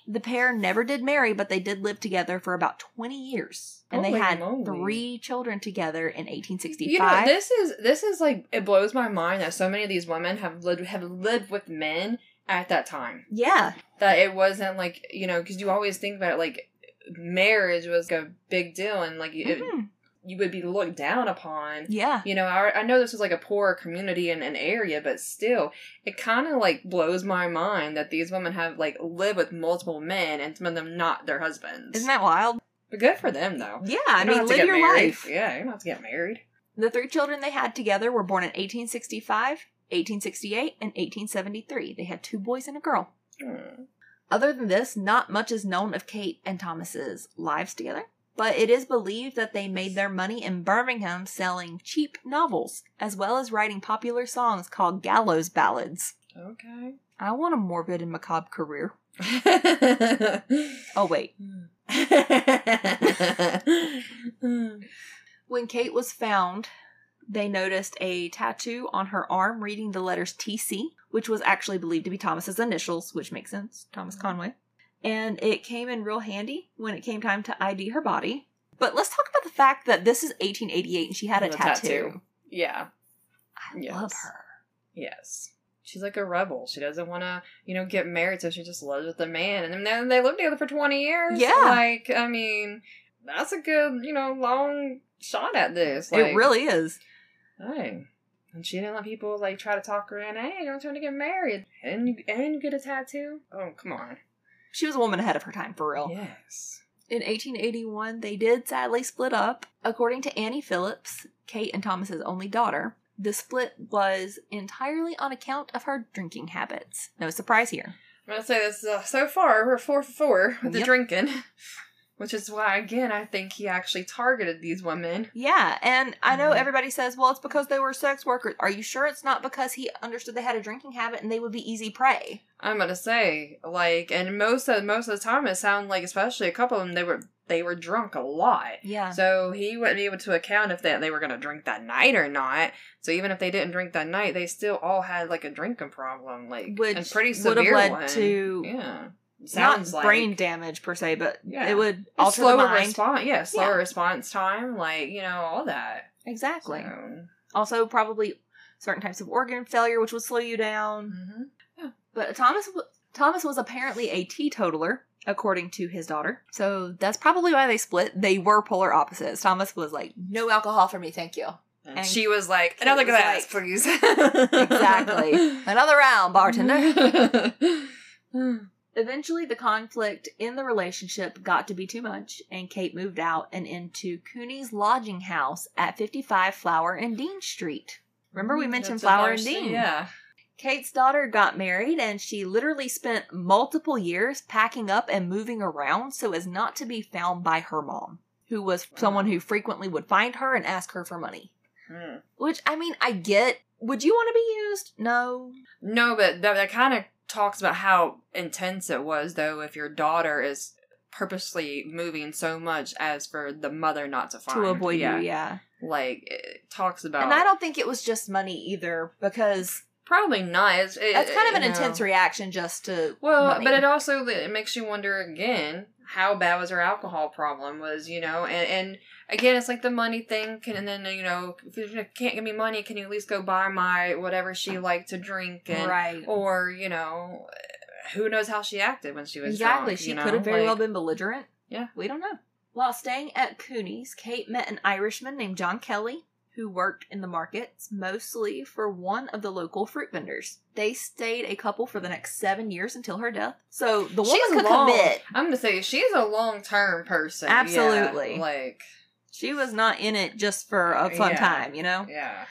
The pair never did marry, but they did live together for about 20 years. And they had moly. three children together in 1865. You know, this is this is like it blows my mind that so many of these women have lived have lived with men at that time. yeah. That it wasn't like you know because you always think about it, like marriage was a big deal and like it, Mhm. you would be looked down upon. Yeah. You know, I, I know this is like a poor community and an area, but still, it kind of like blows my mind that these women have like lived with multiple men and some of them not their husbands. Isn't that wild? But good for them though. Yeah, I mean, live your married. life. Yeah, you don't have to get married. The three children they had together were born in 1865, 1868, and 1873. They had two boys and a girl. Hmm. Other than this, not much is known of Kate and Thomas's lives together, but it is believed that they made their money in Birmingham selling cheap novels, as well as writing popular songs called gallows ballads. Okay. I want a morbid and macabre career. Oh, wait. When Kate was found, they noticed a tattoo on her arm reading the letters TC, which was actually believed to be Thomas's initials, which makes sense. Thomas mm. Conway. And it came in real handy when it came time to ID her body. But let's talk about the fact that this is 1888 and she had a tattoo. tattoo. yeah. I Yes. love her. Yes. She's like a rebel. She doesn't want to, you know, get married, so she just lives with the man. And then they lived together for 20 years. Yeah. Like, I mean, that's a good, you know, long shot at this. Like, it really is. Hey. And she didn't let people, like, try to talk her in. Hey, you're trying to get married. And you, and you get a tattoo? Oh, come on. She was a woman ahead of her time, for real. Yes. In 1881, they did sadly split up. According to Annie Phillips, Kate and Thomas's only daughter, the split was entirely on account of her drinking habits. No surprise here. I'm to say this uh, so far, we're four for four with the drinking. Which is why, again, I think he actually targeted these women. Yeah, and I know Mhm. everybody says, well, it's because they were sex workers. Are you sure it's not because he understood they had a drinking habit and they would be easy prey? I'm gonna say, like, and most of most of the time, it sounded like, especially a couple of them, they were they were drunk a lot. Yeah. So he wouldn't be able to account if they they were gonna drink that night or not. So even if they didn't drink that night, they still all had like a drinking problem, like Which and pretty would have severe led one. to yeah, sounds not like brain damage per se, but Yeah. it would a alter slower the mind. response. Yeah, slower Yeah. response time, like you know all that. Exactly. So, Also, probably certain types of organ failure, which would slow you down. mhm. But Thomas Thomas was apparently a teetotaler, according to his daughter. So that's probably why they split. They were polar opposites. Thomas was like, "No alcohol for me, thank you." And, And she was like, another glass, like- please. Exactly. Another round, bartender. Eventually, the conflict in the relationship got to be too much, and Kate moved out and into Cooney's lodging house at 55 Flower and Dean Street. Remember, we mentioned That's Flower and Dean. Yeah. Kate's daughter got married, and she literally spent multiple years packing up and moving around so as not to be found by her mom, who was someone who frequently would find her and ask her for money. Hmm. Which, I mean, I get. Would you want to be used? No. No, but that, that kind of talks about how intense it was, though, if your daughter is purposely moving so much as for the mother not to find. to avoid yeah. you, yeah. Like, it talks about. And I don't think it was just money either, because Probably not. It's, it, that's kind of an you intense know. reaction just to. Well, money. but it also it makes you wonder again how bad was her alcohol problem was you know and and again it's like the money thing can and then you know if you can't give me money can you at least go buy my whatever she liked to drink and right. or you know who knows how she acted when she was Exactly. drunk, she you know? could have very well been belligerent. Yeah. We don't know. While staying at Cooney's, Kate met an Irishman named John Kelly who worked in the markets mostly for one of the local fruit vendors. They stayed a couple for the next seven years until her death. So the woman She's could long. commit. I'm gonna say she's a long term person. Yeah, Absolutely. like She was not in it just for a fun Yeah. time, you know? yeah.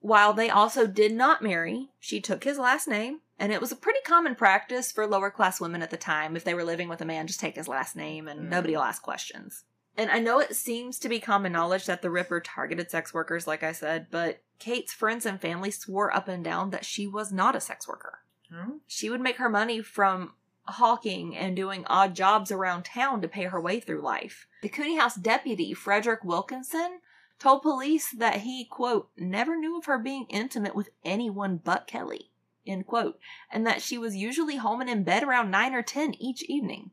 While they also did not marry, she took his last name, and it was a pretty common practice for lower class women at the time. If they were living with a man, just take his last name and Mm. nobody will ask questions. And I know it seems to be common knowledge that the Ripper targeted sex workers, like I said, but Kate's friends and family swore up and down that she was not a sex worker. Hmm? She would make her money from hawking and doing odd jobs around town to pay her way through life. The Cooney House deputy, Frederick Wilkinson, told police that he, quote, never knew of her being intimate with anyone but Kelly, end quote, and that she was usually home and in bed around 9 or 10 each evening.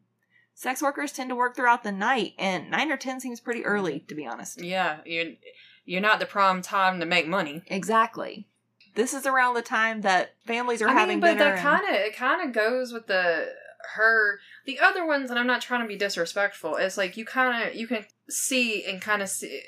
Sex workers tend to work throughout the night, and 9 or 10 seems pretty early, to be honest. Yeah, you're you're not the prime time to make money. Exactly. This is around the time that families are I having mean, but that kind of it kind of goes with the her the other ones, and I'm not trying to be disrespectful. It's like you kind of you can see and kind of see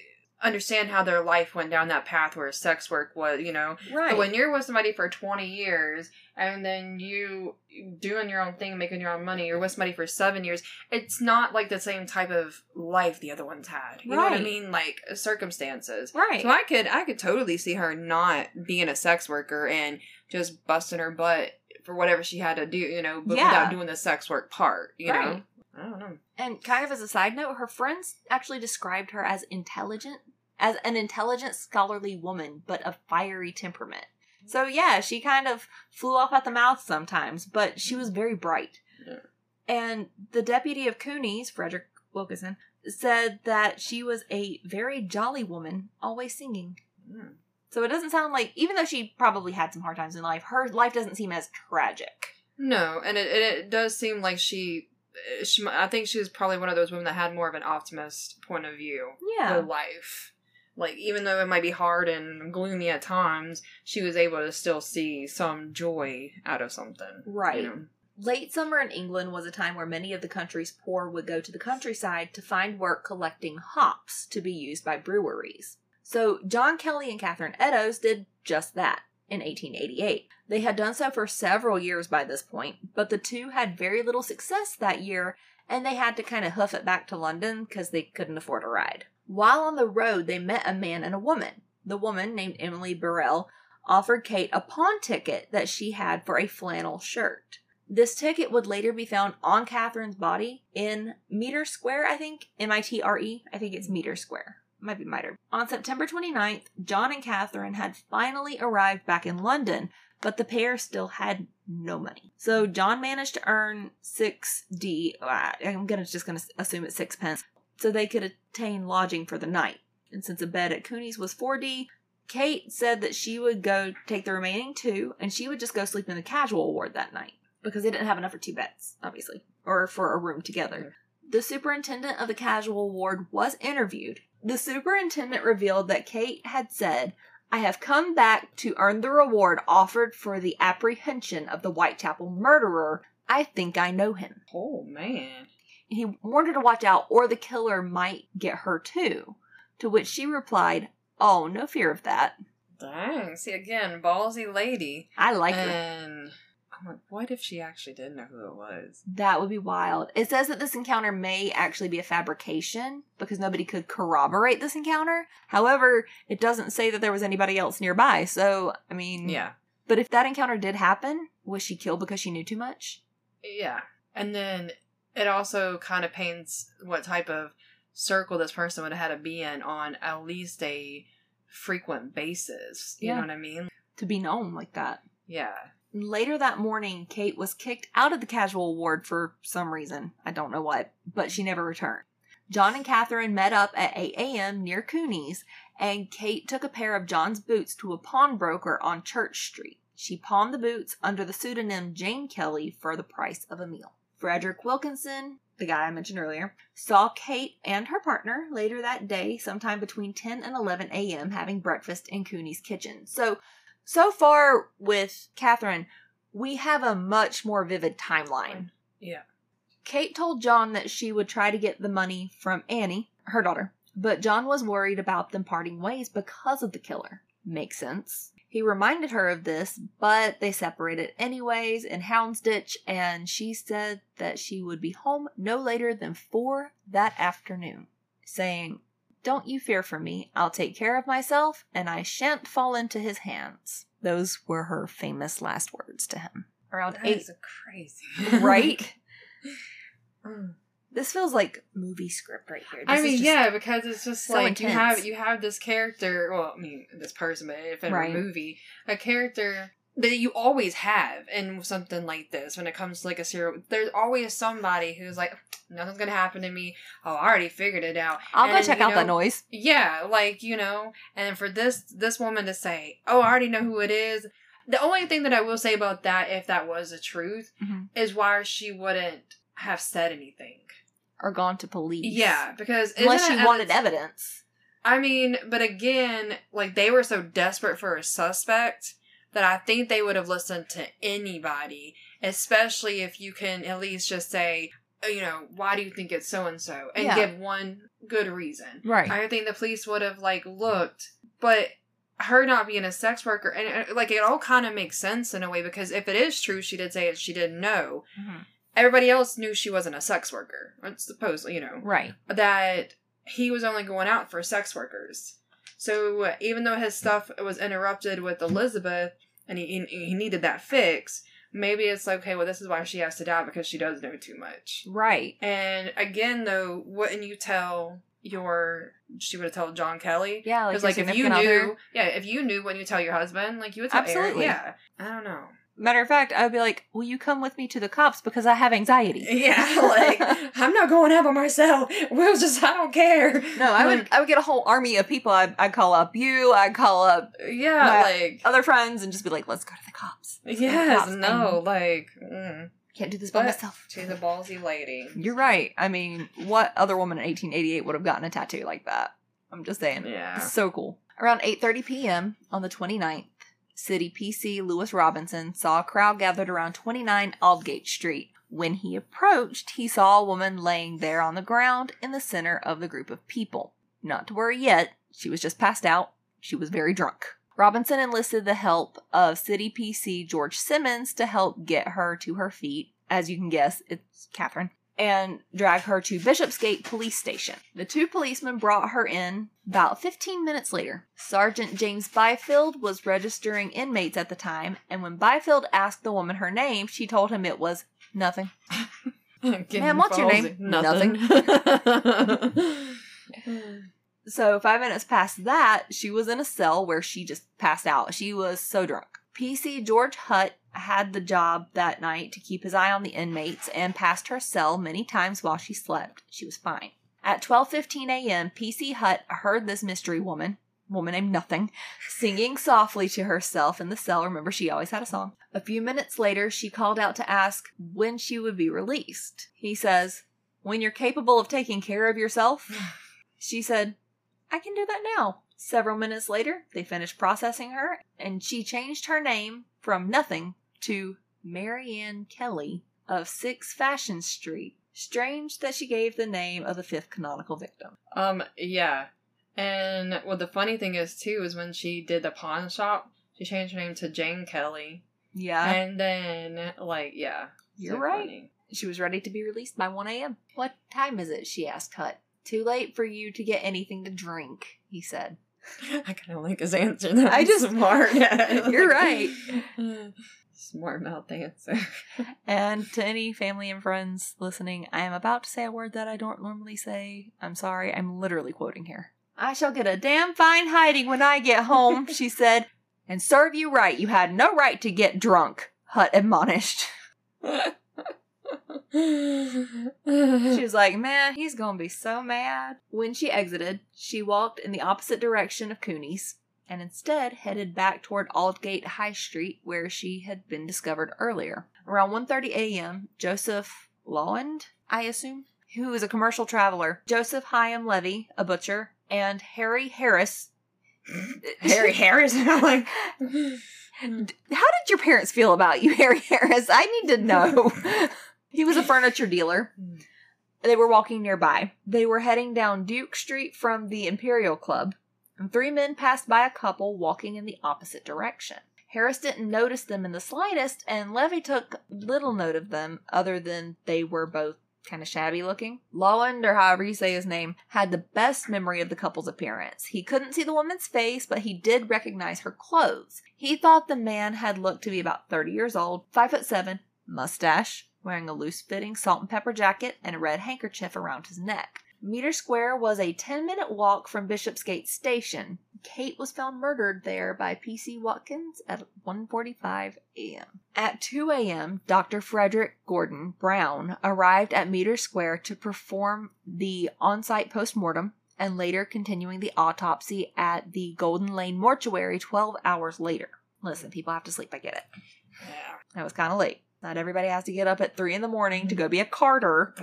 understand how their life went down that path where sex work was, you know. right. But when you're with somebody for 20 years and then you doing your own thing, making your own money, you're with somebody for seven years, it's not like the same type of life the other ones had. You know what I mean? Like circumstances. right. So I could I could totally see her not being a sex worker and just busting her butt for whatever she had to do, you know, but Yeah. without doing the sex work part, you know. I don't know. And kind of as a side note, her friends actually described her as intelligent, as an intelligent, scholarly woman, but of fiery temperament. So yeah, she kind of flew off at the mouth sometimes, but she was very bright. Yeah. And the deputy of Cooney's, Frederick Wilkinson, said that she was a very jolly woman, always singing. Mm. So it doesn't sound like, even though she probably had some hard times in life, her life doesn't seem as tragic. No, and it, it, it does seem like she, she. I think she was probably one of those women that had more of an optimist point of view Yeah. of life. Like even though it might be hard and gloomy at times, she was able to still see some joy out of something. you Right. know? Late summer in England was a time where many of the country's poor would go to the countryside to find work collecting hops to be used by breweries. So John Kelly and Catherine Eddowes did just that in 1888. They had done so for several years by this point, but the two had very little success that year and they had to kind of hoof it back to London because they couldn't afford a ride. While on the road, they met a man and a woman. The woman, named Emily Burrell, offered Kate a pawn ticket that she had for a flannel shirt. This ticket would later be found on Catherine's body in Meter Square, I think. M I T R E. I think it's Meter Square. Might be Mitre. On September 29th, John and Catherine had finally arrived back in London, but the pair still had no money. So John managed to earn 6D. uh, I'm gonna just gonna assume it's sixpence, so they could attain lodging for the night. And since a bed at Cooney's was 4D, Kate said that she would go take the remaining two, and she would just go sleep in the casual ward that night because they didn't have enough for two beds, obviously, or for a room together. The superintendent of the casual ward was interviewed. The superintendent revealed that Kate had said, I have come back to earn the reward offered for the apprehension of the Whitechapel murderer. I think I know him. Oh man. He warned her to watch out, or the killer might get her too. To which she replied, Oh, no fear of that. Dang. See again, ballsy lady. I like her. I'm like, what if she actually did know who it was? That would be wild. It says that this encounter may actually be a fabrication because nobody could corroborate this encounter. However, it doesn't say that there was anybody else nearby. So, I mean, Yeah. But if that encounter did happen, was she killed because she knew too much? Yeah. And then it also kind of paints what type of circle this person would have had to be in on at least a frequent basis. You Yeah. know what I mean? To be known like that. Yeah. Later that morning, Kate was kicked out of the casual ward for some reason. I don't know what, but she never returned. John and Catherine met up at 8 a.m. near Cooney's, and Kate took a pair of John's boots to a pawnbroker on Church Street. She pawned the boots under the pseudonym Jane Kelly for the price of a meal. Frederick Wilkinson, the guy I mentioned earlier, saw Kate and her partner later that day, sometime between 10 and 11 a.m., having breakfast in Cooney's kitchen. So, so far with Catherine, we have a much more vivid timeline. Yeah. Kate told John that she would try to get the money from Annie, her daughter, but John was worried about them parting ways because of the killer. Makes sense. He reminded her of this, but they separated anyways in Houndsditch, and she said that she would be home no later than four that afternoon, saying, Don't you fear for me. I'll take care of myself, and I shan't fall into his hands. Those were her famous last words to him. Around That eight, is crazy. right? Mm. This feels like movie script right here. I This is mean, just- yeah, because it's just so like you have you have this character. Well, I mean, this person, but if in Right. a movie, a character that you always have in something like this when it comes to like a serial. There's always somebody who's like, nothing's gonna happen to me. Oh, I already figured it out. I'll go check out that know, noise. Yeah, like you know, and for this this woman to say, "Oh, I already know who it is." The only thing that I will say about that, if that was the truth, Mhm. is why she wouldn't have said anything. Or gone to police. Yeah, because Unless she wanted evidence. I mean, but again, like they were so desperate for a suspect that I think they would have listened to anybody, especially if you can at least just say, uh, you know, why do you think it's so and so, and Yeah. give one good reason. Right. I think the police would have like looked, but her not being a sex worker and uh, like it all kind of makes sense in a way because if it is true, she did say it, she didn't know. Mhm. Everybody else knew she wasn't a sex worker. It's supposedly, you know Right. that he was only going out for sex workers. So uh, even though his stuff was interrupted with Elizabeth and he, he he needed that fix, maybe it's like okay, well this is why she has to die because she does know too much. Right. And again, though, wouldn't you tell your she would have told John Kelly. Yeah, like, Because like, if you knew, other. yeah, if you knew when you tell your husband, like you would tell Absolutely. Aaron. Yeah, I don't know. Matter of fact, I'd be like, "Will you come with me to the cops because I have anxiety?" Yeah, like I'm not going out by myself. We'll just I don't care. no, I would. I would get a whole army of people. I'd, I'd call up you. I'd call up yeah, like other friends and just be like, "Let's go to the cops." yes, cops no, like mm, Can't do this by myself. she's a ballsy lady. You're right. I mean, what other woman in 1888 would have gotten a tattoo like that? I'm just saying. Yeah. It's so cool. Around 8:30 p.m. on the 29th, City PC Lewis Robinson saw a crowd gathered around 29 Aldgate Street. When he approached, he saw a woman laying there on the ground in the center of the group of people. Not to worry yet, she was just passed out. She was very drunk. Robinson enlisted the help of City PC George Simmons to help get her to her feet. As you can guess, it's Catherine and drag her to Bishopsgate Police Station. The two policemen brought her in about 15 minutes later. Sergeant James Byfield was registering inmates at the time, and when Byfield asked the woman her name, she told him it was nothing. Ma'am, what's your name? Nothing. So, five minutes past that, she was in a cell where she just passed out. She was so drunk. PC George Hutt had the job that night to keep his eye on the inmates and passed her cell many times while she slept. She was fine. At 12:15 a.m., PC Hutt heard this mystery woman, woman named Nothing, singing softly to herself in the cell. Remember, she always had a song. A few minutes later, she called out to ask when she would be released. He says, "When you're capable of taking care of yourself." She said, I can do that now. Several minutes later, they finished processing her, and she changed her name from nothing to Marianne Kelly of 6 Fashion Street. Strange that she gave the name of the fifth canonical victim. um, yeah. And what the funny thing is too is when she did the pawn shop, she changed her name to Jane Kelly. Yeah, And then like yeah. you're so right. funny. She was ready to be released by 1 a.m. What time is it? she asked Hutt. Too late for you to get anything to drink, he said. I kind of like his answer. That I just smart. You're right. Smart mouth answer. And to any family and friends listening, I am about to say a word that I don't normally say. I'm sorry, I'm literally quoting here. I shall get a damn fine hiding when I get home, she said. And serve you right, you had no right to get drunk, Hutt admonished. She was like, man, he's gonna be so mad. When she exited, she walked in the opposite direction of Cooney's and instead headed back toward Aldgate High Street where she had been discovered earlier. Around 1:30 a.m., Joseph Lawende, I assume, who is a commercial traveler, Joseph Hyam Levy, a butcher, and Harry Harris. Harry Harris. I'm like, How did your parents feel about you, Harry Harris? I need to know. He was a furniture dealer. They were walking nearby. They were heading down Duke Street from the Imperial Club, and three men passed by a couple walking in the opposite direction. Harris didn't notice them in the slightest, and Levy took little note of them other than they were both kind of shabby looking. Lawende, or however you say his name, had the best memory of the couple's appearance. He couldn't see the woman's face, but he did recognize her clothes. He thought the man had looked to be about 30 years old, 5 foot 7, mustache, wearing a loose fitting salt and pepper jacket, and a red handkerchief around his neck. Meter Square was a 10 minute walk from Bishopsgate Station. Kate was found murdered there by PC Watkins at 1:45 a.m. At 2 a.m., Dr. Frederick Gordon Brown arrived at Meter Square to perform the on-site postmortem and later continuing the autopsy at the Golden Lane Mortuary 12 hours later. Listen, people have to sleep, I get it. yeah. That was kind of late. Not everybody has to get up at 3 in the morning to go be a carter.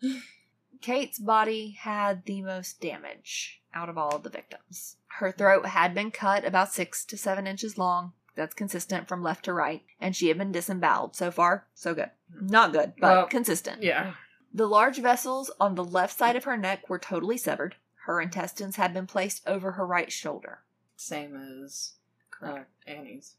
Kate's body had the most damage out of all of the victims. Her throat had been cut about six to seven inches long. That's consistent from left to right. And she had been disemboweled. So far, so good. Not good, but Well, consistent. yeah. The large vessels on the left side of her neck were totally severed. Her intestines had been placed over her right shoulder. Same as uh, Annie's.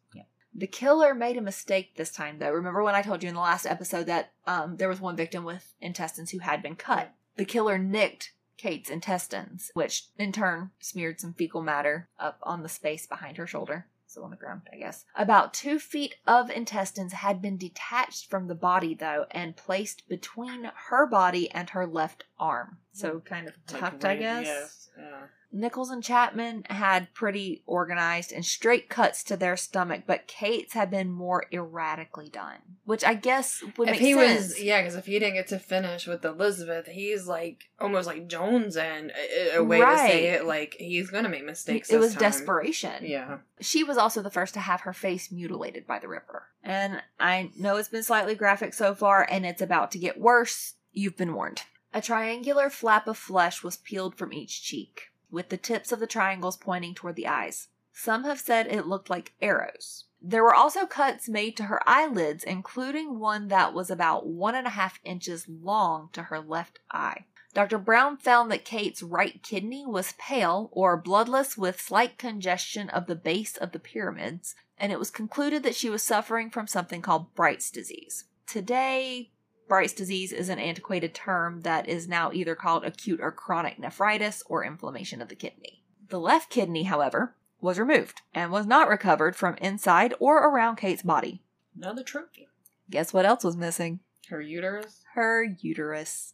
The killer made a mistake this time, though. Remember when I told you in the last episode that um, there was one victim with intestines who had been cut? The killer nicked Kate's intestines, which in turn smeared some fecal matter up on the space behind her shoulder. so on the ground, I guess. About two feet of intestines had been detached from the body, though, and placed between her body and her left arm. So kind of Like, tucked, I guess. Yes. Yeah. Nichols and Chapman had pretty organized and straight cuts to their stomach, but Kate's had been more erratically done, which I guess would if make he sense. was, yeah, because if he didn't get to finish with Elizabeth, he's like almost like Jones and a, a way to say it. Like he's gonna make mistakes. it was time. desperation. Yeah. She was also the first to have her face mutilated by the Ripper. And I know it's been slightly graphic so far, and it's about to get worse. You've been warned. A triangular flap of flesh was peeled from each cheek, with the tips of the triangles pointing toward the eyes. Some have said it looked like arrows. There were also cuts made to her eyelids, including one that was about one and a half inches long to her left eye. Dr. Brown found that Kate's right kidney was pale or bloodless with slight congestion of the base of the pyramids, and it was concluded that she was suffering from something called Bright's disease. Today, Bright's disease is an antiquated term that is now either called acute or chronic nephritis or inflammation of the kidney. The left kidney, however, was removed and was not recovered from inside or around Kate's body. Another trophy. Guess what else was missing? Her uterus. Her uterus.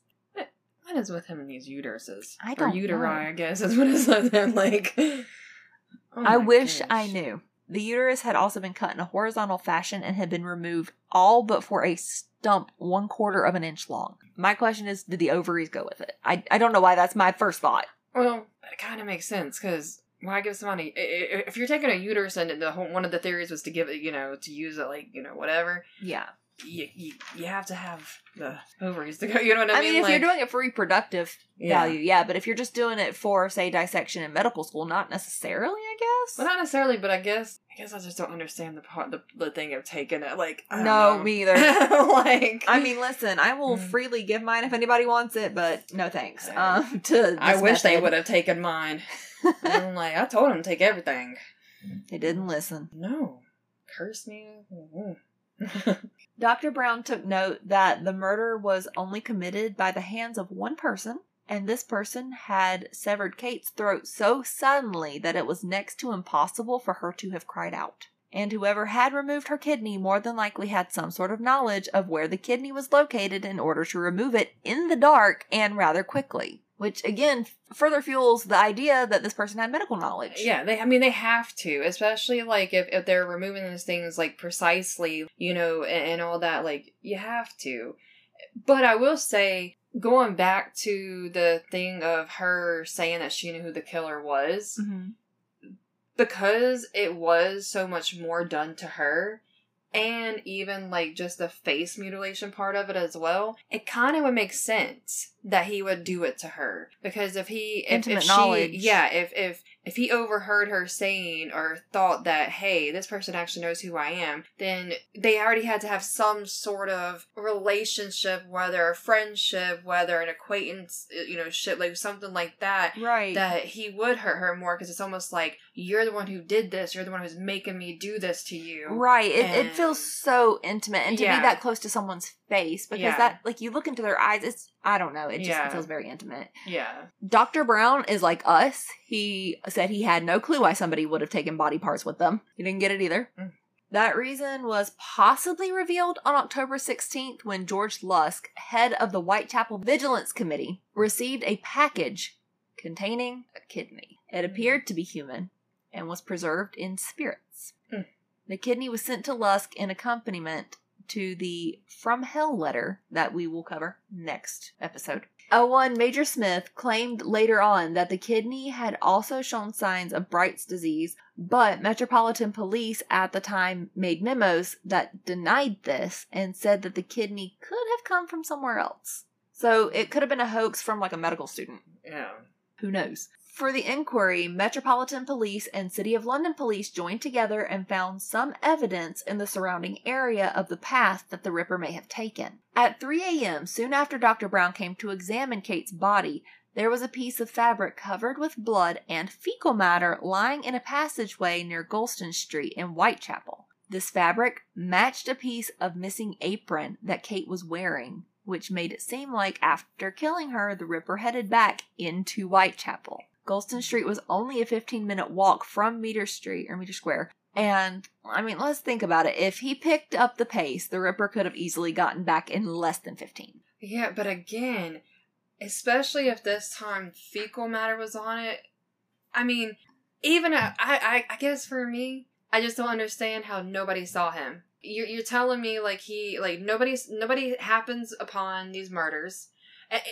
What is with him and these uteruses? I or don't uteri, know. I guess is what it's. Like, oh I wish I knew. The uterus had also been cut in a horizontal fashion and had been removed all but for a stump one quarter of an inch long. My question is, did the ovaries go with it? I, I don't know why that's my first thought. Well, it kind of makes sense because why give somebody i- i- if you're taking a uterus and the whole one of the theories was to give it, you know, to use it like you know whatever. Yeah. You, you, you have to have the ovaries to go. You know what I, I mean, if Like, you're doing it for reproductive yeah. value, yeah, but if you're just doing it for, say, dissection in medical school, not necessarily, I guess. Well, not necessarily, but I guess I guess I just don't understand the part the, the thing of taking it. Like, I no, know. me either. like, I mean, listen, I will Mm. freely give mine if anybody wants it, but no thanks. Um, to I wish they would have taken mine. I'm like, I told them to take everything. They didn't listen. No, curse me. Dr. Brown took note that the murder was only committed by the hands of one person, and this person had severed Kate's throat so suddenly that it was next to impossible for her to have cried out. And whoever had removed her kidney more than likely had some sort of knowledge of where the kidney was located in order to remove it in the dark and rather quickly. Which again further fuels the idea that this person had medical knowledge. Yeah, they. I mean, they have to, especially like if, if they're removing these things like precisely, you know, and, and all that. Like you have to. But I will say, going back to the thing of her saying that she knew who the killer was, Mhm. because it was so much more done to her. And even like just the face mutilation part of it as well, it kind of would make sense that he would do it to her because if he if, Intimate if she knowledge. yeah if if if he overheard her saying or thought that hey this person actually knows who i am then they already had to have some sort of relationship whether a friendship whether an acquaintance you know shit like something like that Right. that he would hurt her more because it's almost like you're the one who did this you're the one who's making me do this to you Right. It, it feels so intimate. And to Yeah. be that close to someone's face, because Yeah. that, like, you look into their eyes, it's, I don't know, it just Yeah. feels very intimate. yeah Dr. Brown is like us. He said he had no clue why somebody would have taken body parts with them. He didn't get it either. Mm. That reason was possibly revealed on October 16th when George Lusk, head of the Whitechapel Vigilance Committee, received a package containing a kidney. It appeared to be human and was preserved in spirits. Mm. The kidney was sent to Lusk in accompaniment to the From Hell letter that we will cover next episode. O1 Major Smith claimed later on that the kidney had also shown signs of Bright's disease, but Metropolitan Police at the time made memos that denied this and said that the kidney could have come from somewhere else. So it could have been a hoax from like a medical student. yeah Who knows? For the inquiry, Metropolitan Police and City of London Police joined together and found some evidence in the surrounding area of the path that the Ripper may have taken. At 3 a.m., soon after Dr. Brown came to examine Kate's body, there was a piece of fabric covered with blood and fecal matter lying in a passageway near Goulston Street in Whitechapel. This fabric matched a piece of missing apron that Kate was wearing, which made it seem like after killing her, the Ripper headed back into Whitechapel. Goulston Street was only a 15 minute walk from Meter Street or Meter Square, And I mean, let's think about it. If he picked up the pace, the Ripper could have easily gotten back in less than 15. Yeah, but again, especially if this time fecal matter was on it, I mean, even I, I, I guess for me, I just don't understand how nobody saw him. You're, you're telling me like he like nobody's nobody happens upon these murders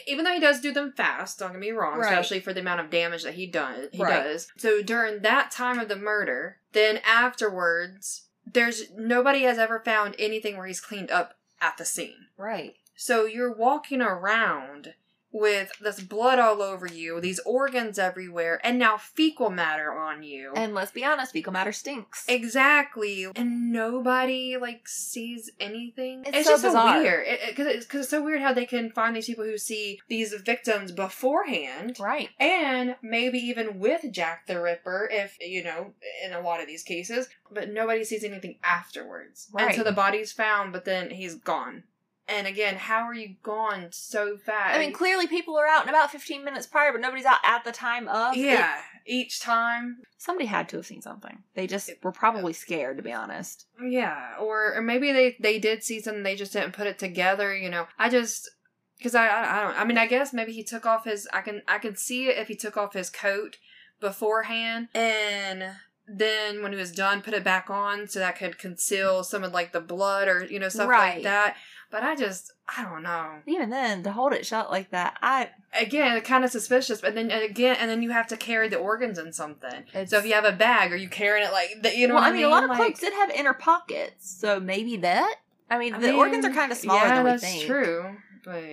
even though he does do them fast, don't get me wrong, right. especially for the amount of damage that he does. He right. does. So during that time of the murder, then afterwards, there's nobody has ever found anything where he's cleaned up at the scene. Right. So you're walking around with this blood all over you, these organs everywhere, and now fecal matter on you. And let's be honest, fecal matter stinks. Exactly. And nobody like sees anything. It's, it's so just bizarre. so weird. Because it, it's, it's so weird how they can find these people who see these victims beforehand. Right. And maybe even with Jack the Ripper, if, you know, in a lot of these cases, but nobody sees anything afterwards. Right. And so the body's found, but then he's gone. And again, how are you gone so fast? I mean, clearly people are out in about 15 minutes prior, but nobody's out at the time of. Yeah, it. each time. Somebody had to have seen something. They just were probably scared, to be honest. Yeah, or, or maybe they, they did see something, they just didn't put it together, you know. I just. Because I, I, I don't. I mean, I guess maybe he took off his. I can I can see it if he took off his coat beforehand, and then when he was done, put it back on so that could conceal some of like the blood or you know stuff right. like that. But I just, I don't know. Even then, to hold it shut like that, I again kind of suspicious. But then again, and then you have to carry the organs in something. It's, so if you have a bag, are you carrying it like the, you know? Well, I mean, a lot of like, cloaks did have inner pockets, so maybe that. I mean, I the mean, organs are kind of smaller yeah, than we that's think. True, but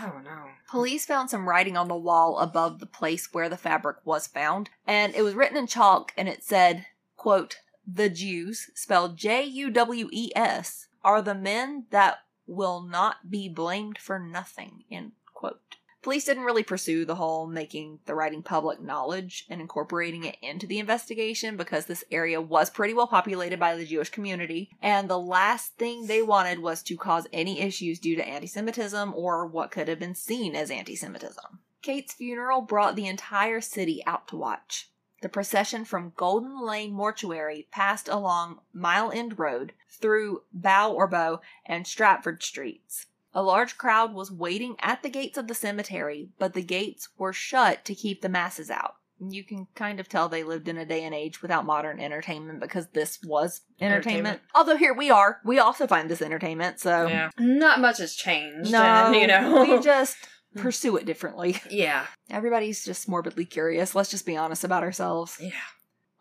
I don't know. Police found some writing on the wall above the place where the fabric was found, and it was written in chalk, and it said, "quote The Jews, spelled J U W E S, are the men that will not be blamed for nothing, end quote. Police didn't really pursue the whole making the writing public knowledge and incorporating it into the investigation because this area was pretty well populated by the Jewish community, and the last thing they wanted was to cause any issues due to anti Semitism or what could have been seen as anti Semitism. Kate's funeral brought the entire city out to watch. The procession from Golden Lane Mortuary passed along Mile End Road through Bow or Bow and Stratford Streets. A large crowd was waiting at the gates of the cemetery, but the gates were shut to keep the masses out. You can kind of tell they lived in a day and age without modern entertainment because this was entertainment. entertainment. Although here we are, we also find this entertainment, so yeah. not much has changed. No, and, you know, we just Mm-hmm. pursue it differently. Yeah. Everybody's just morbidly curious. Let's just be honest about ourselves. Yeah.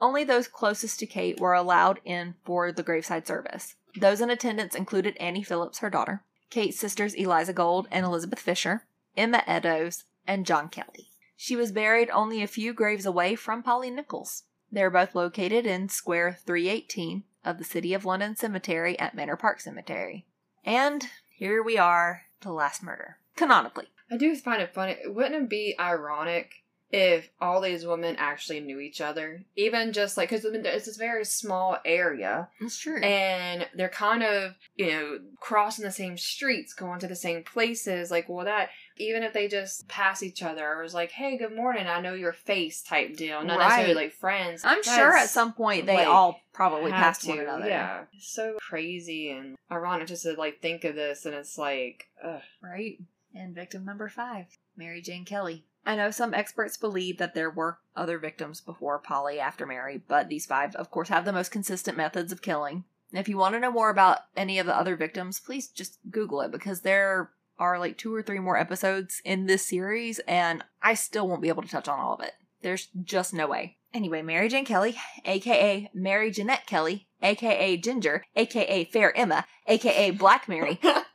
Only those closest to Kate were allowed in for the graveside service. Those in attendance included Annie Phillips, her daughter, Kate's sisters Eliza Gold and Elizabeth Fisher, Emma Eddowes, and John Kelly. She was buried only a few graves away from Polly Nichols. They are both located in Square 318 of the City of London Cemetery at Manor Park Cemetery. And here we are, the last murder. Canonically. I do find it funny. Wouldn't it be ironic if all these women actually knew each other? Even just like, because it's this very small area. That's true. And they're kind of, you know, crossing the same streets, going to the same places. Like, well, that, even if they just pass each other or was like, hey, good morning, I know your face type deal. Not right. necessarily like friends. I'm sure at some point they like, all probably passed to, one another. Yeah. so crazy and ironic just to like think of this and it's like, ugh. Right. And victim number five, Mary Jane Kelly. I know some experts believe that there were other victims before Polly after Mary, but these five, of course, have the most consistent methods of killing. And if you want to know more about any of the other victims, please just Google it because there are like two or three more episodes in this series, and I still won't be able to touch on all of it. There's just no way. Anyway, Mary Jane Kelly, aka Mary Jeanette Kelly, aka Ginger, aka Fair Emma, aka Black Mary,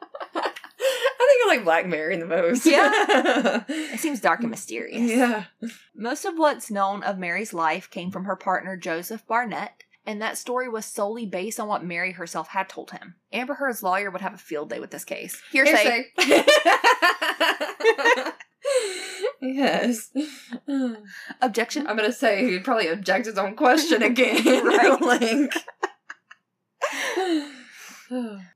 like Black Mary the most. Yeah. it seems dark and mysterious. Yeah. Most of what's known of Mary's life came from her partner Joseph Barnett, and that story was solely based on what Mary herself had told him. Amber Heard's lawyer would have a field day with this case. Hearsay. Hearsay. yes. Objection. I'm gonna say he'd probably object his own question again. right. like.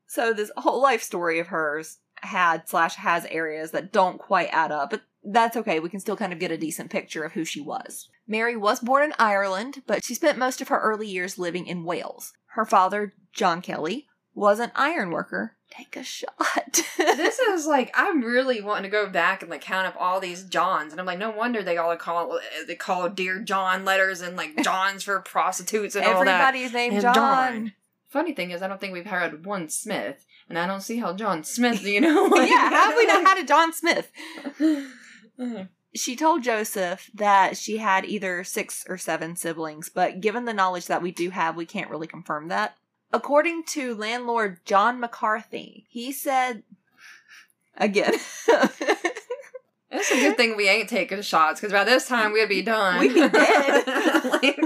so this whole life story of hers had slash has areas that don't quite add up, but that's okay. We can still kind of get a decent picture of who she was. Mary was born in Ireland, but she spent most of her early years living in Wales. Her father, John Kelly, was an iron worker. Take a shot. this is like I'm really wanting to go back and like count up all these Johns, and I'm like, no wonder they all call they call dear John letters and like Johns for prostitutes and all that. Everybody's named John. John. Funny thing is, I don't think we've heard one Smith, and I don't see how John Smith, you know. like- yeah, how have we not had a John Smith? She told Joseph that she had either six or seven siblings, but given the knowledge that we do have, we can't really confirm that. According to landlord John McCarthy, he said, again, It's a good thing we ain't taking shots because by this time we'd be done. We'd be dead. like,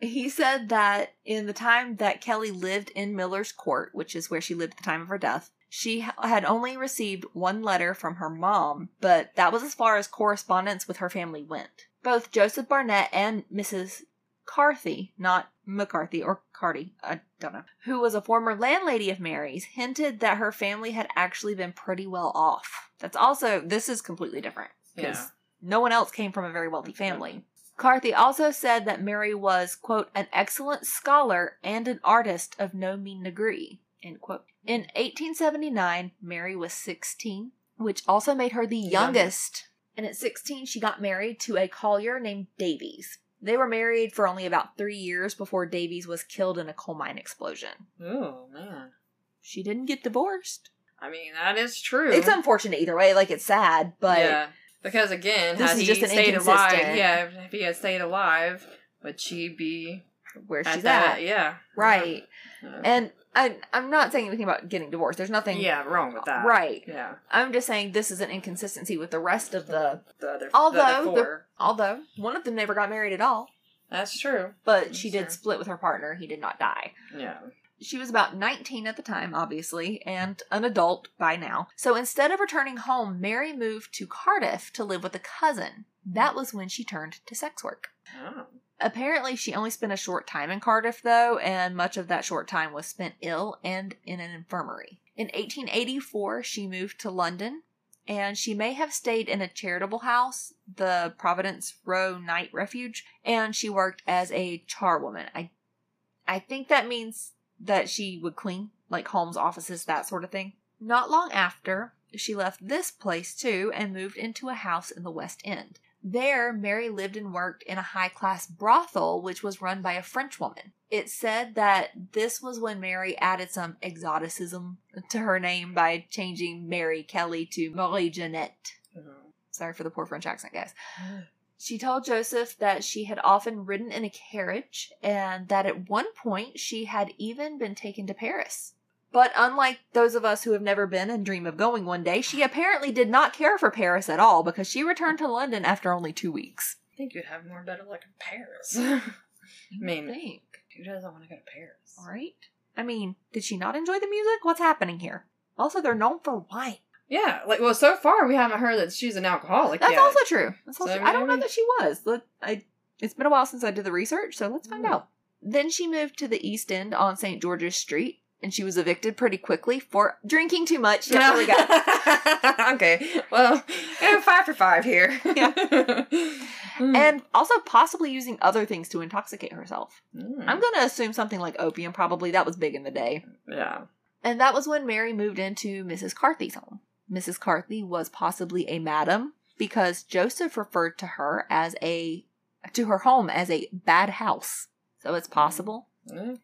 he said that in the time that Kelly lived in Miller's Court, which is where she lived at the time of her death, she had only received one letter from her mom, but that was as far as correspondence with her family went. Both Joseph Barnett and Mrs. Carthy, not McCarthy or Carty, I don't know, who was a former landlady of Mary's, hinted that her family had actually been pretty well off. That's also, this is completely different because Yeah. no one else came from a very wealthy family. Carthy also said that Mary was, quote, an excellent scholar and an artist of no mean degree, end quote. In 1879, Mary was 16, which also made her the youngest. And at 16, she got married to a collier named Davies. They were married for only about three years before Davies was killed in a coal mine explosion. oh man. She didn't get divorced. I mean, that is true. It's unfortunate either way, like it's sad, but yeah, because again, This had he just stayed alive, yeah, if he had stayed alive, would she be where at she's that? at. Yeah, Right. Uh, And I, I'm not saying anything about getting divorced. There's nothing yeah, wrong with that. right. Yeah. I'm just saying this is an inconsistency with the rest of the. The other, Although the other the- Although one of them never got married at all, That's true. but she did split with her partner. He did not die. Yeah. She was about 19 at the time, obviously, and an adult by now. So instead of returning home, Mary moved to Cardiff to live with a cousin. That was when she turned to sex work. Oh. Apparently, she only spent a short time in Cardiff, though, and much of that short time was spent ill and in an infirmary. In 1884, she moved to London, and she may have stayed in a charitable house, the Providence Row Night Refuge, and she worked as a charwoman. I, I think that means that she would clean, like homes, offices, that sort of thing. Not long after, she left this place too and moved into a house in the West End. There, Mary lived and worked in a high class brothel, which was run by a French woman. It said that this was when Mary added some exoticism to her name by changing Mary Kelly to Marie Jeanette. Mhm. Sorry for the poor French accent, guys. She told Joseph that she had often ridden in a carriage and that at one point she had even been taken to Paris. But unlike those of us who have never been and dream of going one day, she apparently did not care for Paris at all because she returned to London after only two weeks. I think you'd have more better luck in Paris. I mean, think, who doesn't want to go to Paris? right? I mean, did she not enjoy the music? What's happening here? Also, they're known for wine. Yeah, like well, so far we haven't heard that she's an alcoholic. That's yet. also true. That's also So I don't know that she was. Let, I, it's been a while since I did the research, so let's find Hmm. out. Then she moved to the East End on St. George's Street, and she was evicted pretty quickly for drinking too much. Yeah, there we go. okay, well, eh, five for five here. Yeah. Mm. And also possibly using other things to intoxicate herself. Mm. I'm going to assume something like opium, probably. That was big in the day. yeah. And that was when Mary moved into Mrs. Carthy's home. Mrs. Carthy was possibly a madam because Joseph referred to her as a to her home as a bad house. So it's possible. Mm.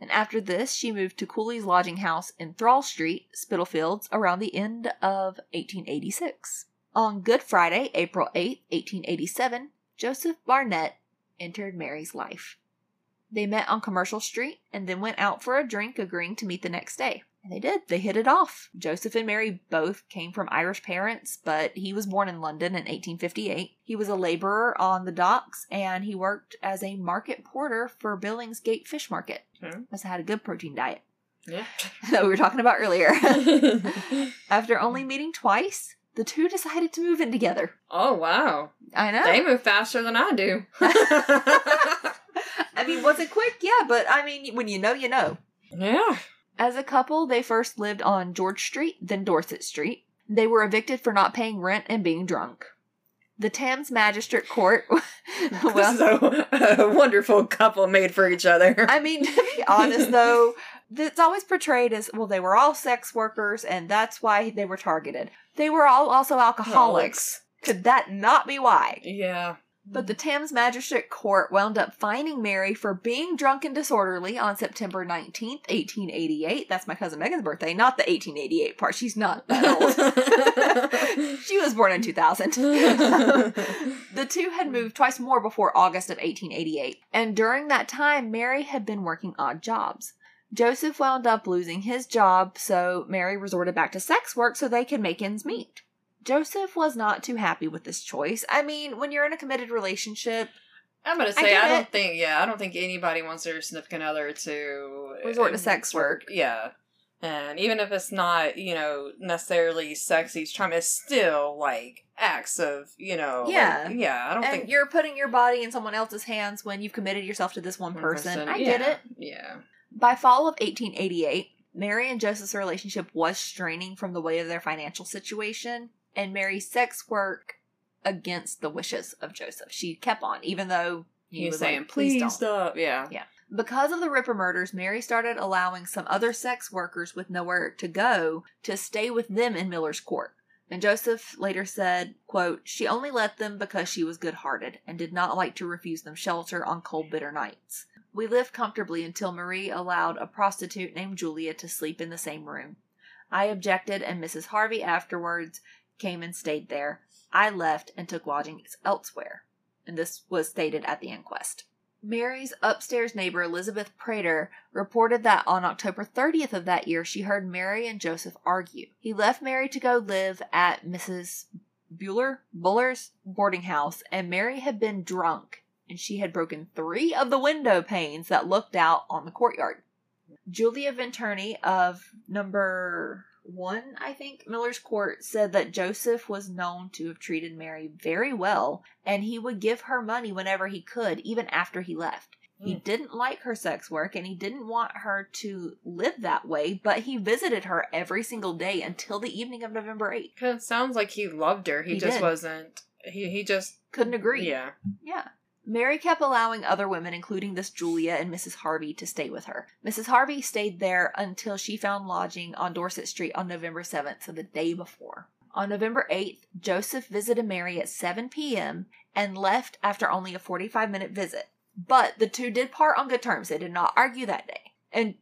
And after this, she moved to Cooley's lodging house in Thrawl Street, Spitalfields, around the end of 1886. On Good Friday, April 8, 1887, Joseph Barnett entered Mary's life. They met on Commercial Street and then went out for a drink, agreeing to meet the next day. And they did. They hit it off. Joseph and Mary both came from Irish parents, but he was born in London in 1858. He was a laborer on the docks and he worked as a market porter for Billingsgate Fish Market. Okay. Must have had a good protein diet Yeah. that we were talking about earlier. After only meeting twice, the two decided to move in together. oh wow, I know. they move faster than I do. I mean, was it quick? Yeah, but I mean, when you know, you know. yeah. As a couple, they first lived on George Street, then Dorset Street. They were evicted for not paying rent and being drunk. The Thames Magistrate Court. well, so a wonderful couple made for each other. I mean, to be honest though, it's always portrayed as well, they were all sex workers and that's why they were targeted. They were all also alcoholics. Could that not be why? Yeah. But the mm-hmm. Thames Magistrate Court wound up fining Mary for being drunk and disorderly on September 19th, 1888. That's my cousin Megan's birthday, not the 1888 part. She's not that old. she was born in 2000. the two had moved twice more before August of 1888. And during that time, Mary had been working odd jobs. Joseph wound up losing his job, so Mary resorted back to sex work so they could make ends meet. Joseph was not too happy with this choice. I mean, when you're in a committed relationship, I'm gonna say get I, don't it. think yeah I don't think anybody wants their significant other to Resort to sex work. Yeah, and even if it's not you know necessarily sex each time, it's still like acts of you know like- Yeah. yeah. I don't and think you're putting your body in someone else's hands when you've committed yourself to this one one person. I yeah, get it. Yeah, By fall of 1888, Mary and Joseph's relationship was straining from the weight of their financial situation, and Mary's sex work against the wishes of Joseph. She kept on, even though he he's was saying like, please, "Please don't." stop. Yeah, Yeah. Because of the Ripper murders, Mary started allowing some other sex workers with nowhere to go to stay with them in Miller's court. And Joseph later said, quote, She only let them because she was good hearted and did not like to refuse them shelter on cold, bitter nights. We lived comfortably until Marie allowed a prostitute named Julia to sleep in the same room. I objected, and Mrs. Harvey afterwards came and stayed there. I left and took lodgings elsewhere. And this was stated at the inquest. Mary's upstairs neighbor, Elizabeth Prater, reported that on October 30th of that year, she heard Mary and Joseph argue. He left Mary to go live at Mrs. Bueller, Buller's boarding house, and Mary had been drunk, and she had broken three of the window panes that looked out on the courtyard. Julia Venturney of number one, I think, Miller's Court said that Joseph was known to have treated Mary very well, and he would give her money whenever he could, even after he left. He Hmm. didn't like her sex work and he didn't want her to live that way, but he visited her every single day until the evening of November 8th. Cause it sounds like he loved her. He, He just did. wasn't. He he just Couldn't agree. Yeah, Yeah. Mary kept allowing other women, including this Julia and Mrs. Harvey, to stay with her. Mrs. Harvey stayed there until she found lodging on Dorset Street on November 7th, so the day before. On November 8th, Joseph visited Mary at 7 p.m. and left after only a 45 minute visit. But the two did part on good terms. They did not argue that day. And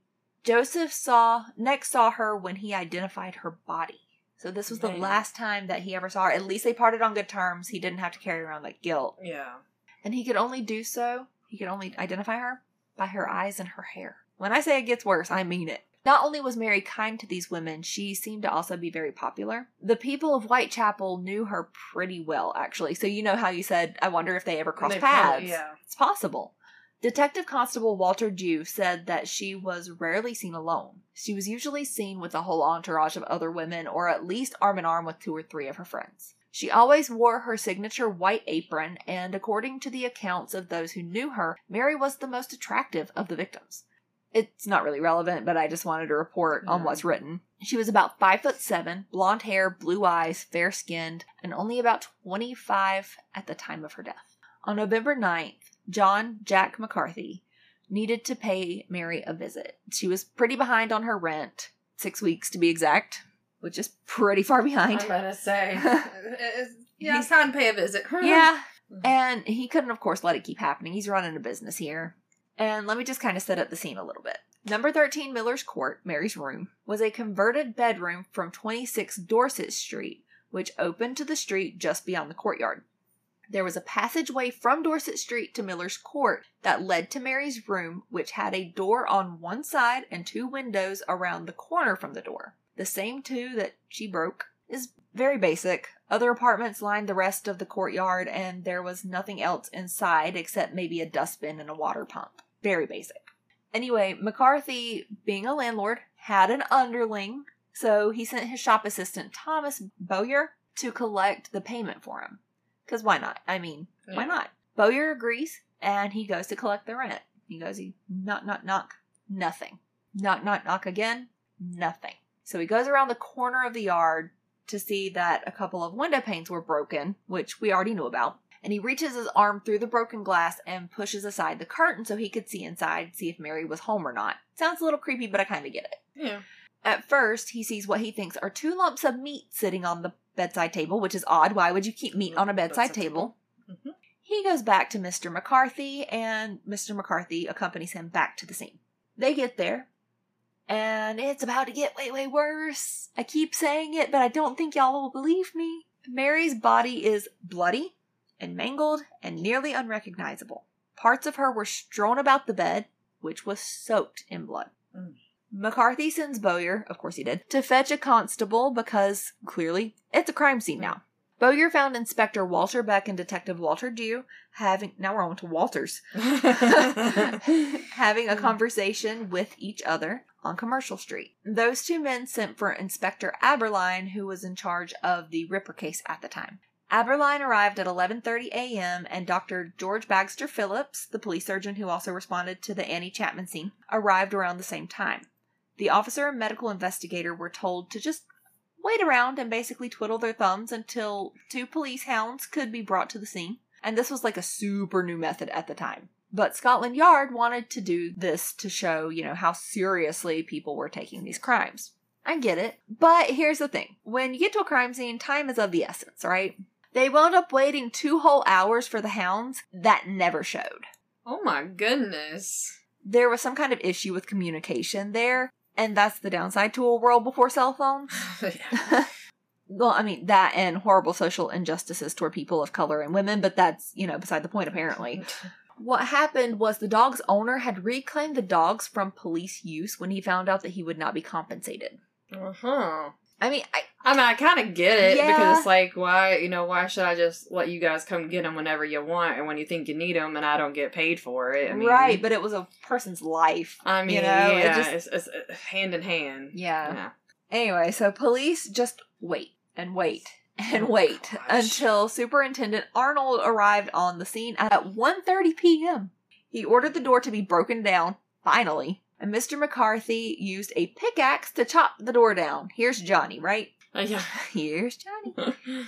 Joseph saw next saw her when he identified her body. So this was the Man. last time that he ever saw her. At least they parted on good terms. He didn't have to carry around that guilt. yeah. And he could only do so, he could only identify her by her eyes and her hair. When I say it gets worse, I mean it. Not only was Mary kind to these women, she seemed to also be very popular. The people of Whitechapel knew her pretty well, actually. So you know how you said, I wonder if they ever crossed paths. probably- yeah. It's possible. Detective Constable Walter Dew said that she was rarely seen alone. She was usually seen with a whole entourage of other women, or at least arm in arm with two or three of her friends. She always wore her signature white apron, and according to the accounts of those who knew her, Mary was the most attractive of the victims. It's not really relevant, but I just wanted to report on what's written. She was about five foot seven, blonde hair, blue eyes, fair skinned, and only about 25 at the time of her death. On November 9th, John Jack McCarthy needed to pay Mary a visit. She was pretty behind on her rent, six weeks to be exact, which is pretty far behind. I'm gonna say, yeah, it's time to pay a visit. yeah. And he couldn't, of course, let it keep happening. He's running a business here. And let me just kind of set up the scene a little bit. Number 13 Miller's Court, Mary's room, was a converted bedroom from 26 Dorset Street, which opened to the street just beyond the courtyard. There was a passageway from Dorset Street to Miller's Court that led to Mary's room, which had a door on one side and two windows around the corner from the door. The same two that she broke is very basic. Other apartments lined the rest of the courtyard, and there was nothing else inside except maybe a dustbin and a water pump. Very basic. Anyway, McCarthy, being a landlord, had an underling, so he sent his shop assistant, Thomas Bowyer, to collect the payment for him. Because why not? I mean, why not? Bowyer agrees, and he goes to collect the rent. He goes, he knock, knock, knock, nothing. Knock, knock, knock again, nothing. So he goes around the corner of the yard to see that a couple of window panes were broken, which we already knew about. And he reaches his arm through the broken glass and pushes aside the curtain so he could see inside, see if Mary was home or not. Sounds a little creepy, but I kind of get it. Yeah. At first, he sees what he thinks are two lumps of meat sitting on the bedside table, which is odd. Why would you keep meat on a bedside Bedside table? table. Mhm. He goes back to Mr. McCarthy, and Mr. McCarthy accompanies him back to the scene. They get there, and it's about to get way, way worse. I keep saying it, but I don't think y'all will believe me. Mary's body is bloody and mangled and nearly unrecognizable. Parts of her were strewn about the bed, which was soaked in blood. Mm. McCarthy sends Bowyer, of course he did, to fetch a constable because clearly it's a crime scene now. Bowyer found Inspector Walter Beck and Detective Walter Dew having now we're on to Walters having a conversation with each other on Commercial Street. Those two men sent for Inspector Abberline, who was in charge of the Ripper case at the time. Abberline arrived at 11:30 a.m. and Dr. George Baxter Phillips, the police surgeon who also responded to the Annie Chapman scene, arrived around the same time. The officer and medical investigator were told to just wait around and basically twiddle their thumbs until two police hounds could be brought to the scene. And this was like a super new method at the time. But Scotland Yard wanted to do this to show, you know, how seriously people were taking these crimes. I get it. But here's the thing when you get to a crime scene, time is of the essence, right? They wound up waiting two whole hours for the hounds. That never showed. oh my goodness. There was some kind of issue with communication there, and that's the downside to a world before cell phones. well, I mean, that and horrible social injustices toward people of color and women, but that's, you know, beside the point, apparently. What happened was the dog's owner had reclaimed the dogs from police use when he found out that he would not be compensated. uh huh. I mean, I, I mean, I kind of get it Yeah. because it's like, why, you know, why should I just let you guys come get them whenever you want and when you think you need them, and I don't get paid for it? I mean, right, but it was a person's life. I mean, you know, it yeah, just- it's, it's uh, hand in hand. Yeah. Yeah. Anyway, so police just wait and wait and Oh, wait gosh. until Superintendent Arnold arrived on the scene at 1:30 p.m. He ordered the door to be broken down, finally, and Mr. McCarthy used a pickaxe to chop the door down. Here's Johnny, right? Uh, yeah. Here's Johnny.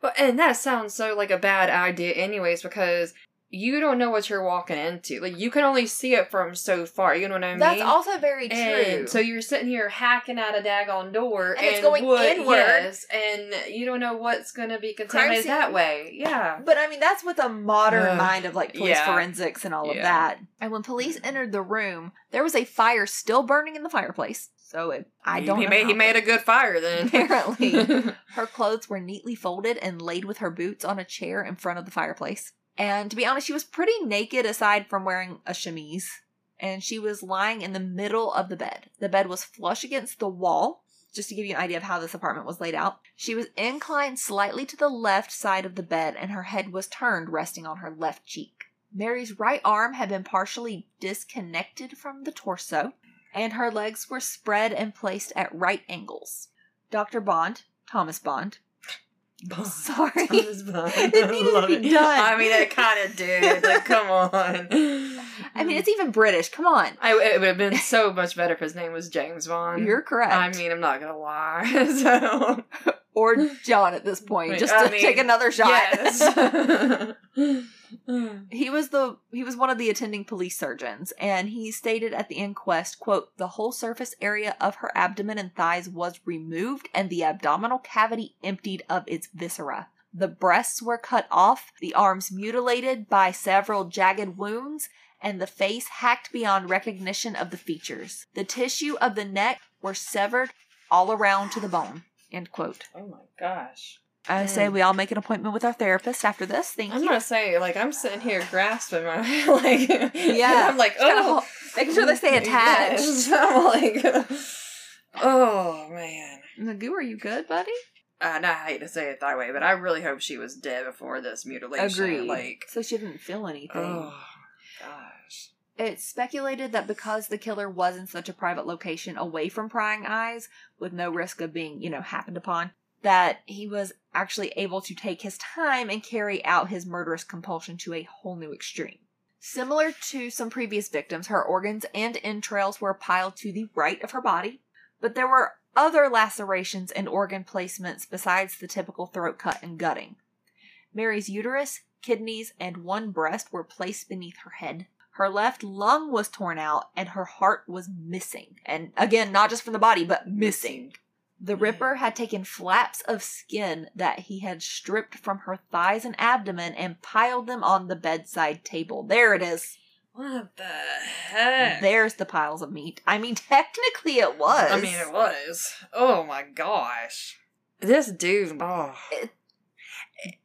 But and that sounds so like a bad idea, anyways, because you don't know what you're walking into. Like you can only see it from so far. You know what I mean? That's also very true. And so you're sitting here hacking at a daggone door, And it's going inward. Yes, and you don't know what's going to be contaminated scene. that way. Yeah. But I mean, that's with a modern Ugh, mind of like police yeah. forensics and all of that. And when police entered the room, there was a fire still burning in the fireplace. So it, I don't He know. made how he made a good fire then. Apparently. Her clothes were neatly folded and laid with her boots on a chair in front of the fireplace. And to be honest, she was pretty naked aside from wearing a chemise. And she was lying in the middle of the bed. The bed was flush against the wall, just to give you an idea of how this apartment was laid out. She was inclined slightly to the left side of the bed, and her head was turned, resting on her left cheek. Mary's right arm had been partially disconnected from the torso, and her legs were spread and placed at right angles. Dr. Bond, Thomas Bond, sorry. Thomas Bond. It needed to be it. done. I mean, it kind of did. Like, come on. I mean, it's even British. Come on. I, it would have been so much better if his name was James Bond. You're correct. I mean, I'm not gonna lie. so or John at this point, just I to mean, take another shot. Yes. Mm. he was the he was one of the attending police surgeons, and he stated at the inquest, "quote The whole surface area of her abdomen and thighs was removed, and the abdominal cavity emptied of its viscera." The breasts were cut off, the arms mutilated by several jagged wounds, and the face hacked beyond recognition of the features. The tissue of the neck were severed all around to the bone. End quote. oh my gosh. I say we all make an appointment with our therapist after this. Thank I'm you. gonna say, like, I'm sitting here grasping my like, Yeah. I'm like, Kinda oh, ho- making sure they stay attached. Yes. I'm like, oh man. Magoo, are you good, buddy? Uh, and I hate to say it that way, but I really hope she was dead before this mutilation. Agreed. Like, so she didn't feel anything. oh gosh. It's speculated that because the killer was in such a private location away from prying eyes, with no risk of being, you know, happened upon, that he was actually able to take his time and carry out his murderous compulsion to a whole new extreme. Similar to some previous victims, her organs and entrails were piled to the right of her body, but there were other lacerations and organ placements besides the typical throat cut and gutting. Mary's uterus, kidneys, and one breast were placed beneath her head. Her left lung was torn out and her heart was missing. And again, not just from the body, but missing. The Ripper had taken flaps of skin that he had stripped from her thighs and abdomen and piled them on the bedside table. There it is. What the heck? There's the piles of meat. I mean, technically it was. I mean, it was. Oh my gosh. This dude, oh. It-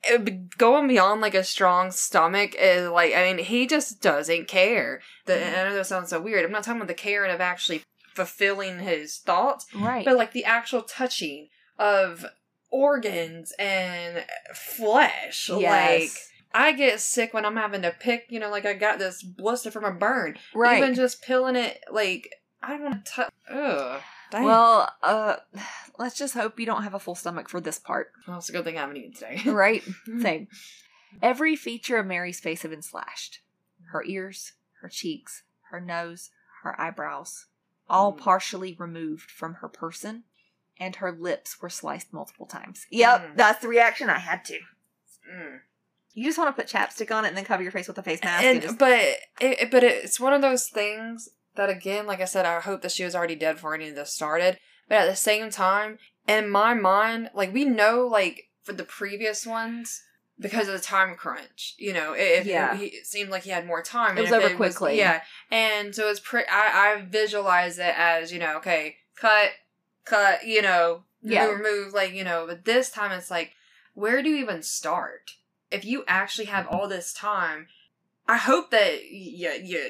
It- going beyond like a strong stomach is like, I mean, he just doesn't care. The, Mm-hmm. I know that sounds so weird. I'm not talking about the caring of actually fulfilling his thoughts, Right. but like the actual touching of organs and flesh. Like. I get sick when I'm having to pick, you know, like I got this blister from a burn. right. Even just peeling it, like, I don't want to touch. Ugh. Dang. well, uh, let's just hope you don't have a full stomach for this part. Well, it's a good thing I haven't eaten today. Right? Same. Every feature of Mary's face had been slashed her ears, her cheeks, her nose, her eyebrows, all Mm. partially removed from her person, and her lips were sliced multiple times. Yep, Mm. that's the reaction I had to. Mm. You just want to put chapstick on it and then cover your face with a face mask. And, And just, but it, it- but it's one of those things that again, like I said, I hope that she was already dead before any of this started. But at the same time, in my mind, like we know, like for the previous ones. Because of the time crunch, you know, if Yeah. he, it seemed like he had more time. It was if over quickly. yeah, and so it's pretty. I I visualize it as you know, okay, cut, cut, you know, Yeah. remove, remove, like you know. But this time it's like, where do you even start? If you actually have all this time, I hope that yeah, yeah,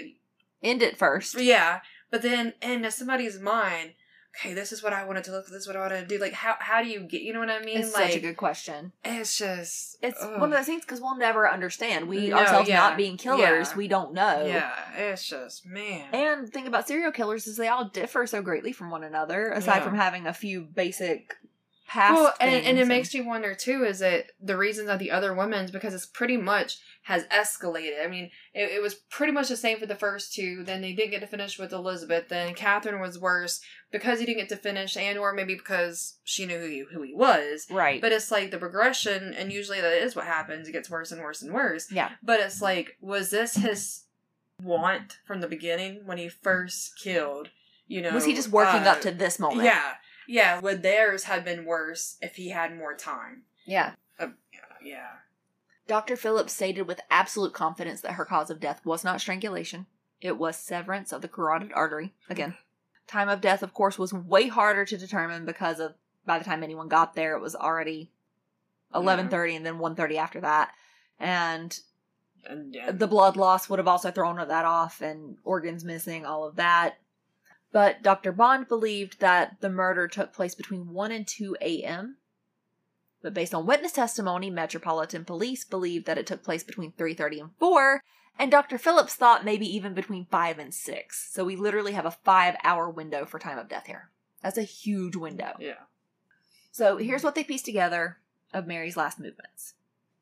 end it first. yeah. But then into somebody's mind, okay, this is what I wanted to look. This is what I wanted to do. Like, how how do you get? You know what I mean? It's like, such a good question. it's just It's ugh. one of those things because we'll never understand. We No, ourselves yeah. not being killers, Yeah. we don't know. yeah, it's just man. And the thing about serial killers is they all differ so greatly from one another, aside Yeah. from having a few basic past well, and, and it makes you wonder too. Is it the reasons that the other women's because it's pretty much has escalated. I mean, it, it was pretty much the same for the first two. Then they didn't get to finish with Elizabeth. Then Catherine was worse because he didn't get to finish, and or maybe because she knew who he, who he was. right. But it's like the progression, and usually that is what happens. It gets worse and worse and worse. yeah, But it's like, was this his want from the beginning when he first killed? You know, was he just working uh, up to this moment? Yeah, yeah. Would theirs have been worse if he had more time? yeah. Uh, yeah. Dr. Phillips stated with absolute confidence that her cause of death was not strangulation; it was severance of the carotid artery. Again, time of death, of course, was way harder to determine because of by the time anyone got there, it was already eleven thirty, and then one thirty after that, and And yeah. the blood loss would have also thrown that off and organs missing, all of that. But Dr. Bond believed that the murder took place between 1 and 2 a.m. But based on witness testimony, Metropolitan Police believed that it took place between 3:30 and 4, and Dr. Phillips thought maybe even between 5 and 6. So we literally have a 5-hour window for time of death here. That's a huge window. yeah. So here's what they pieced together of Mary's last movements.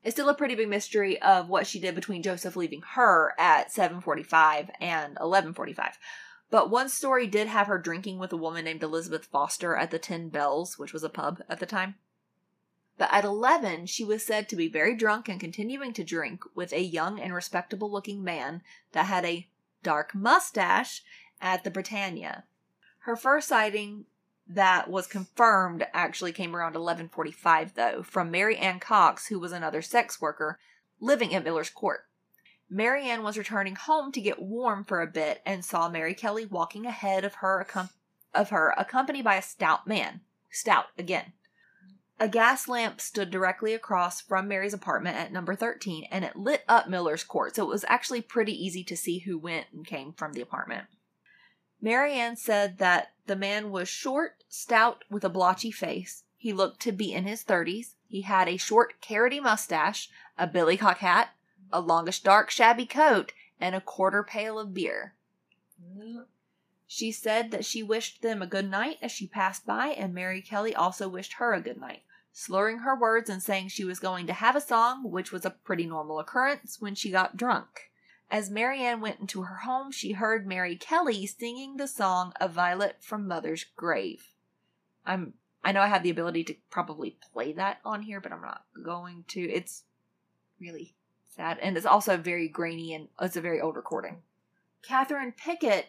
It's still a pretty big mystery of what she did between Joseph leaving her at 7:45 and 11:45. But one story did have her drinking with a woman named Elizabeth Foster at the Ten Bells, which was a pub at the time. But at 11, she was said to be very drunk and continuing to drink with a young and respectable looking man that had a dark mustache at the Britannia. Her first sighting that was confirmed actually came around 1145 though from mary ann cox who was another sex worker living at miller's court. Mary ann was returning home to get warm for a bit and saw mary kelly walking ahead of her of her accompanied by a stout man. Stout again a gas lamp stood directly across from mary's apartment at number 13 and it lit up miller's court so it was actually pretty easy to see who went and came from the apartment Marianne said that the man was short, stout, with a blotchy face. He looked to be in his thirties. He had a short, carroty mustache, a billycock hat, a longish, dark, shabby coat, and a quarter pail of beer. She said that she wished them a good night as she passed by, and Mary Kelly also wished her a good night, slurring her words and saying she was going to have a song, which was a pretty normal occurrence when she got drunk. As Marianne went into her home, she heard Mary Kelly singing the song A Violet from Mother's Grave. I'm I know I have the ability to probably play that on here, but I'm not going to. It's really sad, and it's also very grainy and it's a very old recording. Catherine Pickett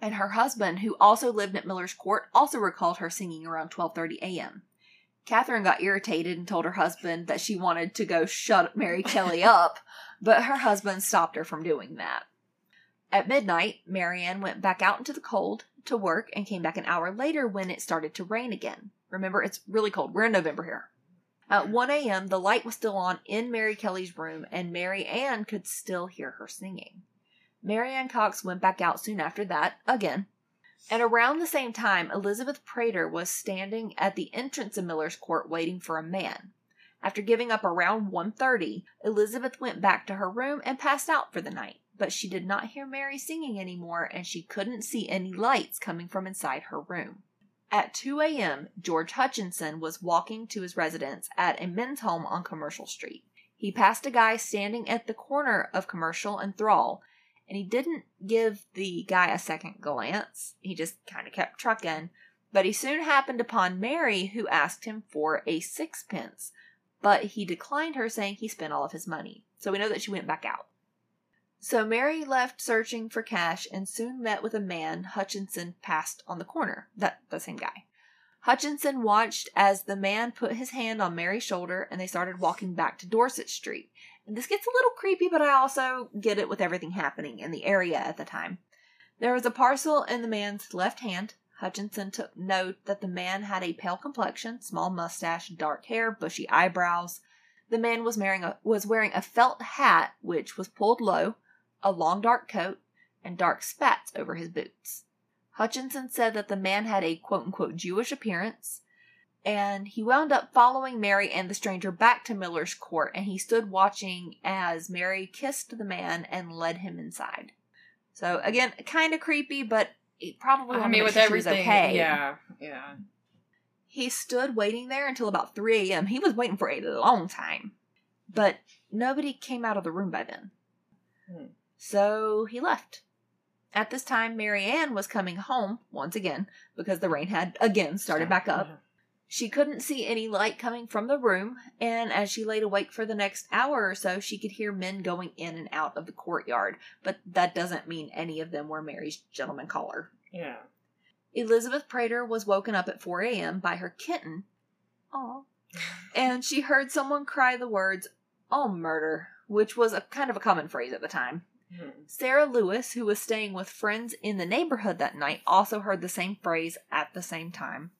and her husband, who also lived at Miller's Court, also recalled her singing around 12:30 a.m. Catherine got irritated and told her husband that she wanted to go shut Mary Kelly up, but her husband stopped her from doing that. At midnight, Marianne went back out into the cold to work and came back an hour later when it started to rain again. Remember, it's really cold. We're in November here. At 1 a.m., the light was still on in Mary Kelly's room, and Mary Ann could still hear her singing. Mary Ann Cox went back out soon after that, again. And around the same time, Elizabeth Prater was standing at the entrance of Miller's Court waiting for a man. After giving up around 1:30, Elizabeth went back to her room and passed out for the night. But she did not hear Mary singing anymore, and she couldn't see any lights coming from inside her room. At 2 a.m., George Hutchinson was walking to his residence at a men's home on Commercial Street. He passed a guy standing at the corner of Commercial and Thrawl, and he didn't give the guy a second glance. He just kind of kept trucking. But he soon happened upon Mary, who asked him for a sixpence, but he declined her, saying he spent all of his money. So we know that she went back out. So Mary left searching for cash and soon met with a man Hutchinson passed on the corner. That the same guy. Hutchinson watched as the man put his hand on Mary's shoulder and they started walking back to Dorset Street. This gets a little creepy, but I also get it with everything happening in the area at the time. There was a parcel in the man's left hand. Hutchinson took note that the man had a pale complexion, small mustache, dark hair, bushy eyebrows. The man was wearing a, was wearing a felt hat which was pulled low, a long dark coat, and dark spats over his boots. Hutchinson said that the man had a quote unquote Jewish appearance, and he wound up following Mary and the stranger back to Miller's court, and he stood watching as Mary kissed the man and led him inside. So again, kind of creepy, but it probably I mean with everything, okay. yeah, yeah. He stood waiting there until about 3 a.m. He was waiting for a long time, but nobody came out of the room by then. Hmm. So he left. At this time, Mary Ann was coming home once again because the rain had again started back up. She couldn't see any light coming from the room, and as she laid awake for the next hour or so, she could hear men going in and out of the courtyard, but that doesn't mean any of them were Mary's gentleman caller. Yeah. Elizabeth Prater was woken up at 4 a.m. by her kitten. Aw. and she heard someone cry the words, Oh, murder, which was a kind of a common phrase at the time. Hmm. Sarah Lewis, who was staying with friends in the neighborhood that night, also heard the same phrase at the same time.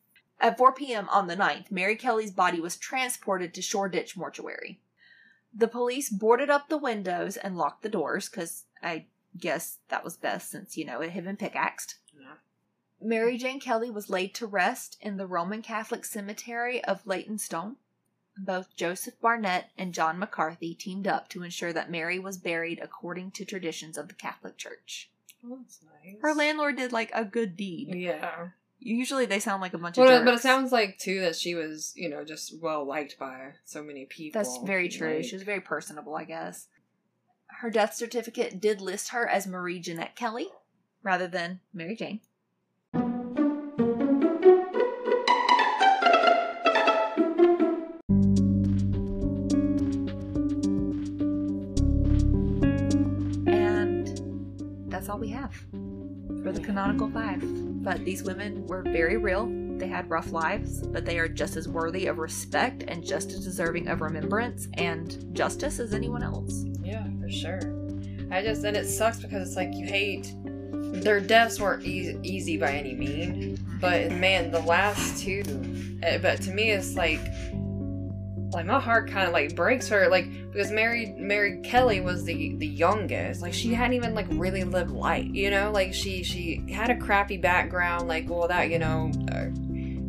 At 4 p.m. on the 9th, Mary Kelly's body was transported to Shoreditch Mortuary. The police boarded up the windows and locked the doors because I guess that was best since, you know, it had been pickaxed. Yeah. Mary Jane Kelly was laid to rest in the Roman Catholic Cemetery of Leytonstone. Both Joseph Barnett and John McCarthy teamed up to ensure that Mary was buried according to traditions of the Catholic Church. Oh, that's nice. Her landlord did like a good deed. Yeah. Usually they sound like a bunch well, of But it sounds like too that she was, you know, just well liked by so many people. That's very true. Like... She was very personable, I guess. Her death certificate did list her as Marie Jeanette Kelly rather than Mary Jane. And that's all we have for the canonical five. But these women were very real. They had rough lives, but they are just as worthy of respect and just as deserving of remembrance and justice as anyone else. Yeah, for sure. I just, and it sucks because it's like you hate their deaths weren't e- easy by any mean, but man, the last two, eh, but to me, it's like like my heart kind of like breaks for like because Mary Mary Kelly was the the youngest. Like she mm-hmm. hadn't even like really lived life you know? Like she she had a crappy background like well that you know or,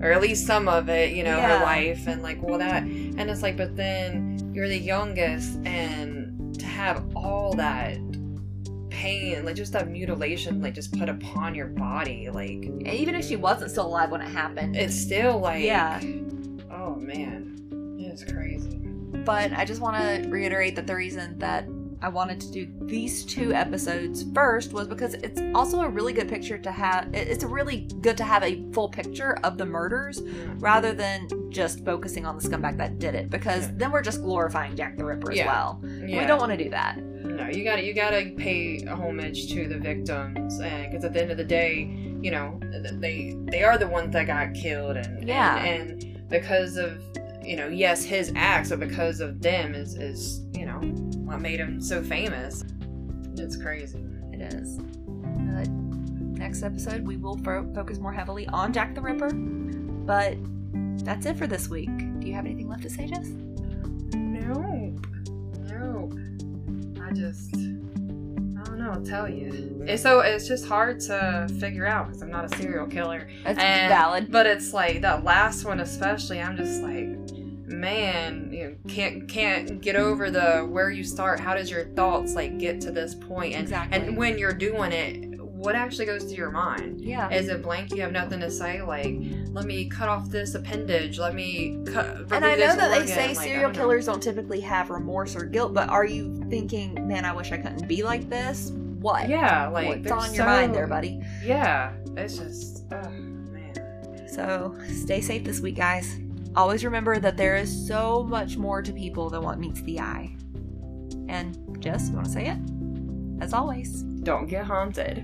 or at least some of it you know yeah. her life and like well that and it's like but then you're the youngest and to have all that pain like just that mutilation like just put upon your body like even if she wasn't still alive when it happened. it's still like yeah. oh man. It's crazy. But I just want to reiterate that the reason that I wanted to do these two episodes first was because it's also a really good picture to have. It's really good to have a full picture of the murders rather than just focusing on the scumbag that did it because Yeah. then we're just glorifying Jack the Ripper as Yeah. well. We don't want to do that. No, you got to you got to pay homage to the victims, and because at the end of the day, you know, they they are the ones that got killed, and Yeah. and, and because of you know, yes, his acts, but because of them is is you know what made him so famous. It's crazy. It is. Next episode, we will fo- focus more heavily on Jack the Ripper. But that's it for this week. Do you have anything left to say, Jess? No, no. I just, I don't know. I'll tell you. It's so it's just hard to figure out because I'm not a serial killer. That's And- valid. But it's like that last one, especially. I'm just like, man, you know, can't can't get over the where you start. How does your thoughts like get to this point? And Exactly. and when you're doing it, what actually goes through your mind? Yeah. Is it blank? You have nothing to say. Like, let me cut off this appendage. Let me cut. And I know that they say Like, serial killers don't typically have remorse or guilt, but are you thinking, man, I wish I couldn't be like this? What? Yeah, like What's on your so- mind there, buddy? Yeah, it's just, oh man. So stay safe this week, guys. Always remember that there is so much more to people than what meets the eye. And Jess, you want to say it? As always, Don't get haunted.